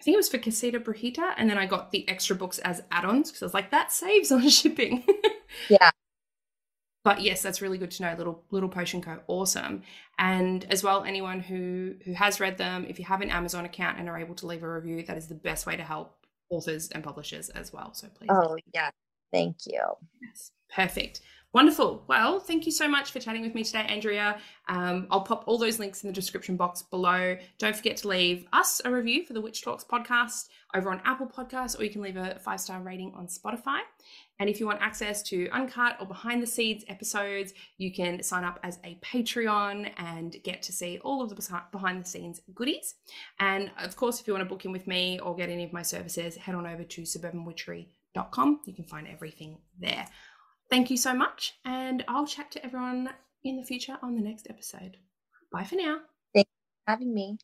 I think it was for Casita Brujita, and then I got the extra books as add-ons because I was like, that saves on shipping. Yeah. But yes, that's really good to know. Little Little Potion Co. Awesome. And as well, anyone who who has read them, if you have an Amazon account and are able to leave a review, that is the best way to help authors and publishers as well. So please. Oh, yeah. Thank you. Yes, perfect. Wonderful. Well, thank you so much for chatting with me today, Andrea. Um, I'll pop all those links in the description box below. Don't forget to leave us a review for the Witch Talks podcast over on Apple Podcasts, or you can leave a five star rating on Spotify. And if you want access to uncut or behind the scenes episodes, you can sign up as a Patreon and get to see all of the behind the scenes goodies. And of course, if you want to book in with me or get any of my services, head on over to suburbanwitchery.com. You can find everything there. Thank you so much, and I'll chat to everyone in the future on the next episode. Bye for now. Thanks for having me.